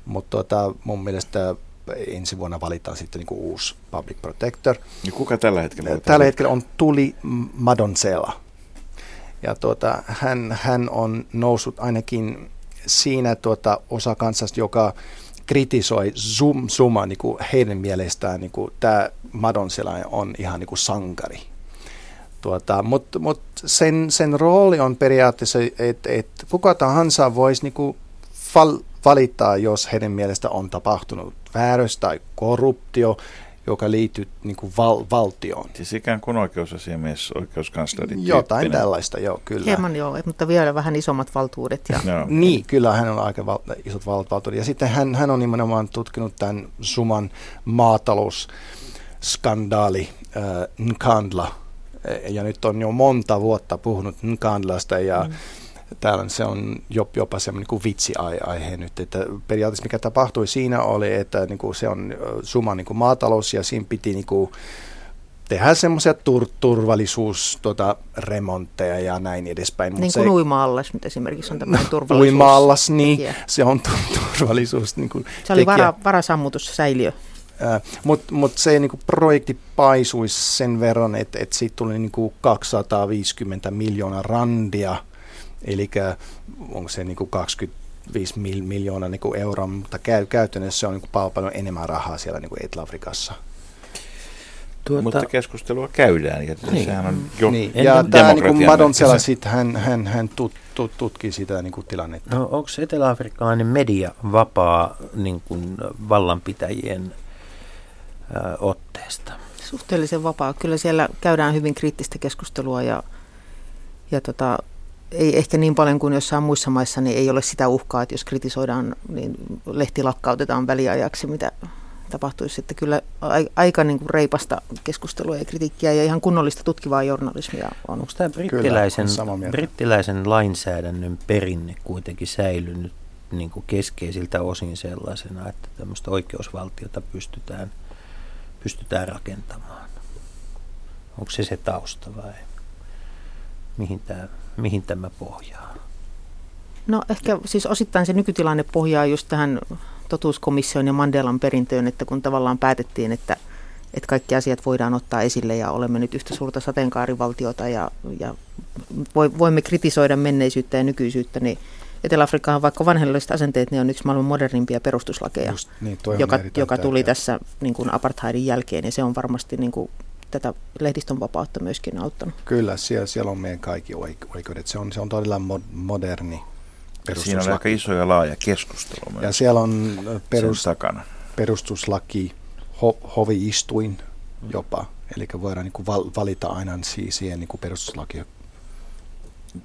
Mutta tota, mun mielestä ensi vuonna valitaan sitten niin kuin uusi public protector. Ja kuka tällä hetkellä? on Tällä hetkellä on Tuli Madonsela. Ja tuota, hän, hän on noussut ainakin siinä tuota, osa kansasta, joka kritisoi Zoom, Zuma niin kuin heidän mielestään, niin kuin tämä Madonsela on ihan niin kuin sankari. Tuota, Mutta mut sen, sen rooli on periaatteessa, että et kuka tahansa voisi niinku val, valittaa, jos heidän mielestä on tapahtunut väärös tai korruptio, joka liittyy niinku val, valtioon. Siis ikään kuin oikeusasiamies, oikeuskansleri. Jotain tyyppinen. tällaista, joo, kyllä. Hieman joo, mutta vielä vähän isommat valtuudet. Ja Joo. *laughs* Niin, kyllä hän on aika val- isot val- valtuudet. Ja sitten hän, hän on nimenomaan tutkinut tämän Suman maatalousskandaali äh, Nkandla. Ja nyt on jo monta vuotta puhunut Nkandlasta ja mm. Täällä se on jop, jopa semmoinen kuin vitsiaihe nyt. Että periaatteessa mikä tapahtui siinä oli, että niin kuin se on ö, Suman niin kuin maatalous ja siinä piti niin kuin tehdä semmoisia tur- turvallisuus tota, remontteja ja näin edespäin. Mut niin se- kuin uima-allas nyt esimerkiksi on tämmöinen *laughs* turvallisuus. uima-allas, niin tekijä. se on tu- turvallisuus. Niin kuin Se oli tekijä. vara, varasammutussäiliö. Mutta mut se niin kuin projekti paisui sen verran, että et siitä tuli niin kuin 250 miljoonaa randia, eli onko se niin kuin 25 mil, miljoonaa niin kuin euroa, mutta käy, käytännössä se on niin kuin paljon, paljon enemmän rahaa siellä niin kuin Etelä-Afrikassa. Tuota, Mutta keskustelua käydään, ja Niin. sehän on jo niin. Ja tämä niin Madonsela, merkki. sit, hän, hän, hän tut, tut, tutkii sitä niin kuin tilannetta. No onko eteläafrikkalainen media vapaa niin kuin vallanpitäjien ää, otteesta? Suhteellisen vapaa. Kyllä siellä käydään hyvin kriittistä keskustelua ja ja tota, ei ehkä niin paljon kuin jossain muissa maissa, niin ei ole sitä uhkaa, että jos kritisoidaan, niin lehti lakkautetaan väliajaksi, mitä tapahtuisi. Että kyllä aika niin kuin reipasta keskustelua ja kritiikkiä ja ihan kunnollista tutkivaa journalismia on. Onko tämä brittiläisen, brittiläisen lainsäädännön perinne kuitenkin säilynyt niin kuin keskeisiltä osin sellaisena, että tämmöistä oikeusvaltiota pystytään, pystytään rakentamaan? Onko se se tausta vai mihin tämä, mihin tämä pohjaa? No ehkä siis osittain se nykytilanne pohjaa just tähän totuuskomission ja Mandelan perintöön, että kun tavallaan päätettiin, että, että kaikki asiat voidaan ottaa esille ja olemme nyt yhtä suurta sateenkaarivaltiota ja, ja voimme kritisoida menneisyyttä ja nykyisyyttä, niin Etelä-Afrikka on vaikka vanhelliset asenteet, ne on yksi maailman modernimpia perustuslakeja, Just, niin, joka, joka tuli tässä niin kuin apartheidin jälkeen ja se on varmasti niin kuin, tätä lehdistön vapautta myöskin auttanut. Kyllä, siellä, siellä on meidän kaikki oikeudet. Se on, se on todella moderni Siinä on aika iso ja laaja keskustelu myös Ja siellä on perus, takana. perustuslaki, ho, hoviistuin jopa, eli voidaan niin kuin val, valita aina siihen niin kuin perustuslaki.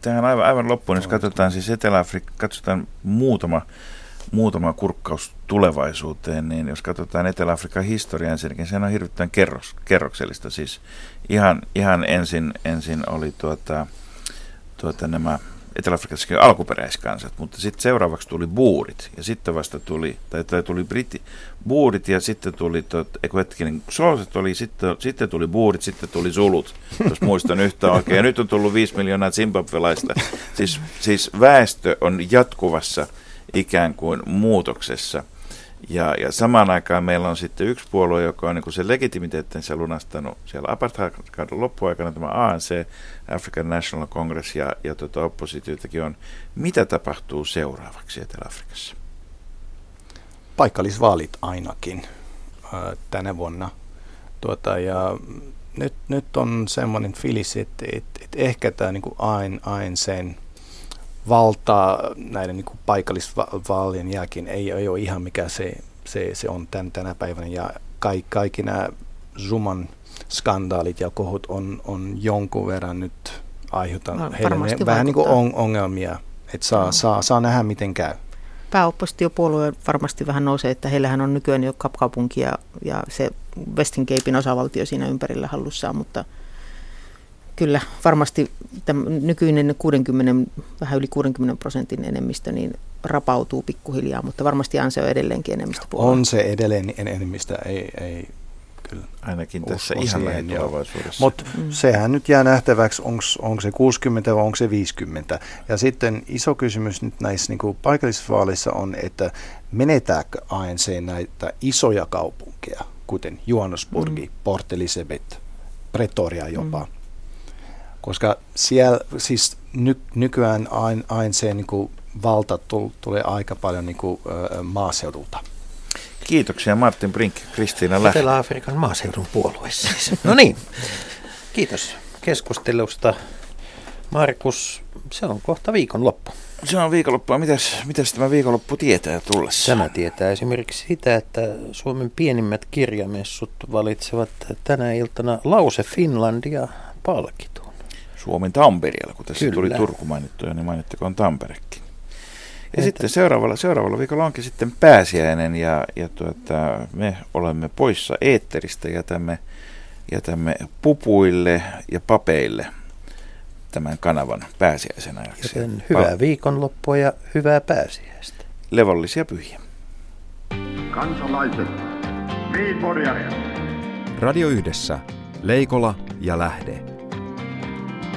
Tähän aivan, aivan loppuun, jos katsotaan siis Etelä-Afrikka, katsotaan muutama, muutama kurkkaus tulevaisuuteen, niin jos katsotaan Etelä-Afrikan historiaa ensinnäkin, sehän on hirvittävän kerros, kerroksellista. Siis ihan, ihan ensin, ensin oli tuota, tuota nämä Etelä-Afrikassakin alkuperäiskansat, mutta sitten seuraavaksi tuli buurit ja sitten vasta tuli, tai, tai tuli britti, buurit ja sitten tuli, tot, eikö hetkinen, Solset oli, sitten, sitten tuli buurit, sitten tuli sulut, jos muistan yhtä oikein. Ja nyt on tullut 5 miljoonaa zimbabwelaista. Siis, siis väestö on jatkuvassa ikään kuin muutoksessa. Ja, ja samaan aikaan meillä on sitten yksi puolue, joka on niin se legitimiteettinsä lunastanut siellä apartheid-kauden loppuaikana, tämä ANC, African National Congress ja, ja tuota oppositioitakin on. Mitä tapahtuu seuraavaksi Etelä-Afrikassa? Paikallisvaalit ainakin tänä vuonna. Tuota, ja nyt, nyt on semmoinen fiilis, että, että, että ehkä tämä niin kuin valtaa näiden niin kuin paikallisvaalien jälkeen ei, ei ole ihan mikä se, se, se on tän, tänä päivänä. Ja kaikki, kaikki nämä Zuman skandaalit ja kohut on, on jonkun verran nyt aiheutan no, heille vähän niin kuin on, ongelmia, että saa, no. saa, saa nähdä miten käy. Pääoppositiopuolue varmasti vähän nousee, että heillähän on nykyään jo kapkaupunki ja, ja se Western Capein osavaltio siinä ympärillä hallussaan, mutta – kyllä varmasti nykyinen 60, vähän yli 60 prosentin enemmistö niin rapautuu pikkuhiljaa, mutta varmasti Anse on edelleenkin enemmistö puolella. On se edelleen enemmistö, ei, ei kyllä. Ainakin tässä ihan lähitulevaisuudessa. Mutta mm. sehän nyt jää nähtäväksi, onko se 60 vai onko se 50. Ja sitten iso kysymys nyt näissä niin paikallisvaaleissa on, että menetääkö ANC näitä isoja kaupunkeja, kuten Johannesburgi, mm. Port Elizabeth, Pretoria jopa. Mm koska siellä siis ny, nykyään aina ain se niin kuin valta tul, tulee aika paljon niin kuin, maaseudulta. Kiitoksia Martin Brink, Kristiina Lähde. Etelä-Afrikan maaseudun puolue siis. *laughs* No niin, kiitos keskustelusta. Markus, se on kohta viikonloppu. Se on viikonloppu. Mitäs, mitäs tämä viikonloppu tietää tullessa? Tämä tietää esimerkiksi sitä, että Suomen pienimmät kirjamessut valitsevat tänä iltana Lause Finlandia palkit. Suomen Tampereella, kun tässä Kyllä. tuli Turku mainittuja, niin mainittakoon Tamperekin. Ja Entä? sitten seuraavalla, seuraavalla viikolla onkin sitten pääsiäinen ja, ja tuota, me olemme poissa eetteristä, jätämme, jätämme pupuille ja papeille tämän kanavan pääsiäisen ajaksi. Joten hyvää Pal- viikonloppua ja hyvää pääsiäistä. Levollisia pyhiä. Kansalaiset, Radio Yhdessä, Leikola ja Lähde.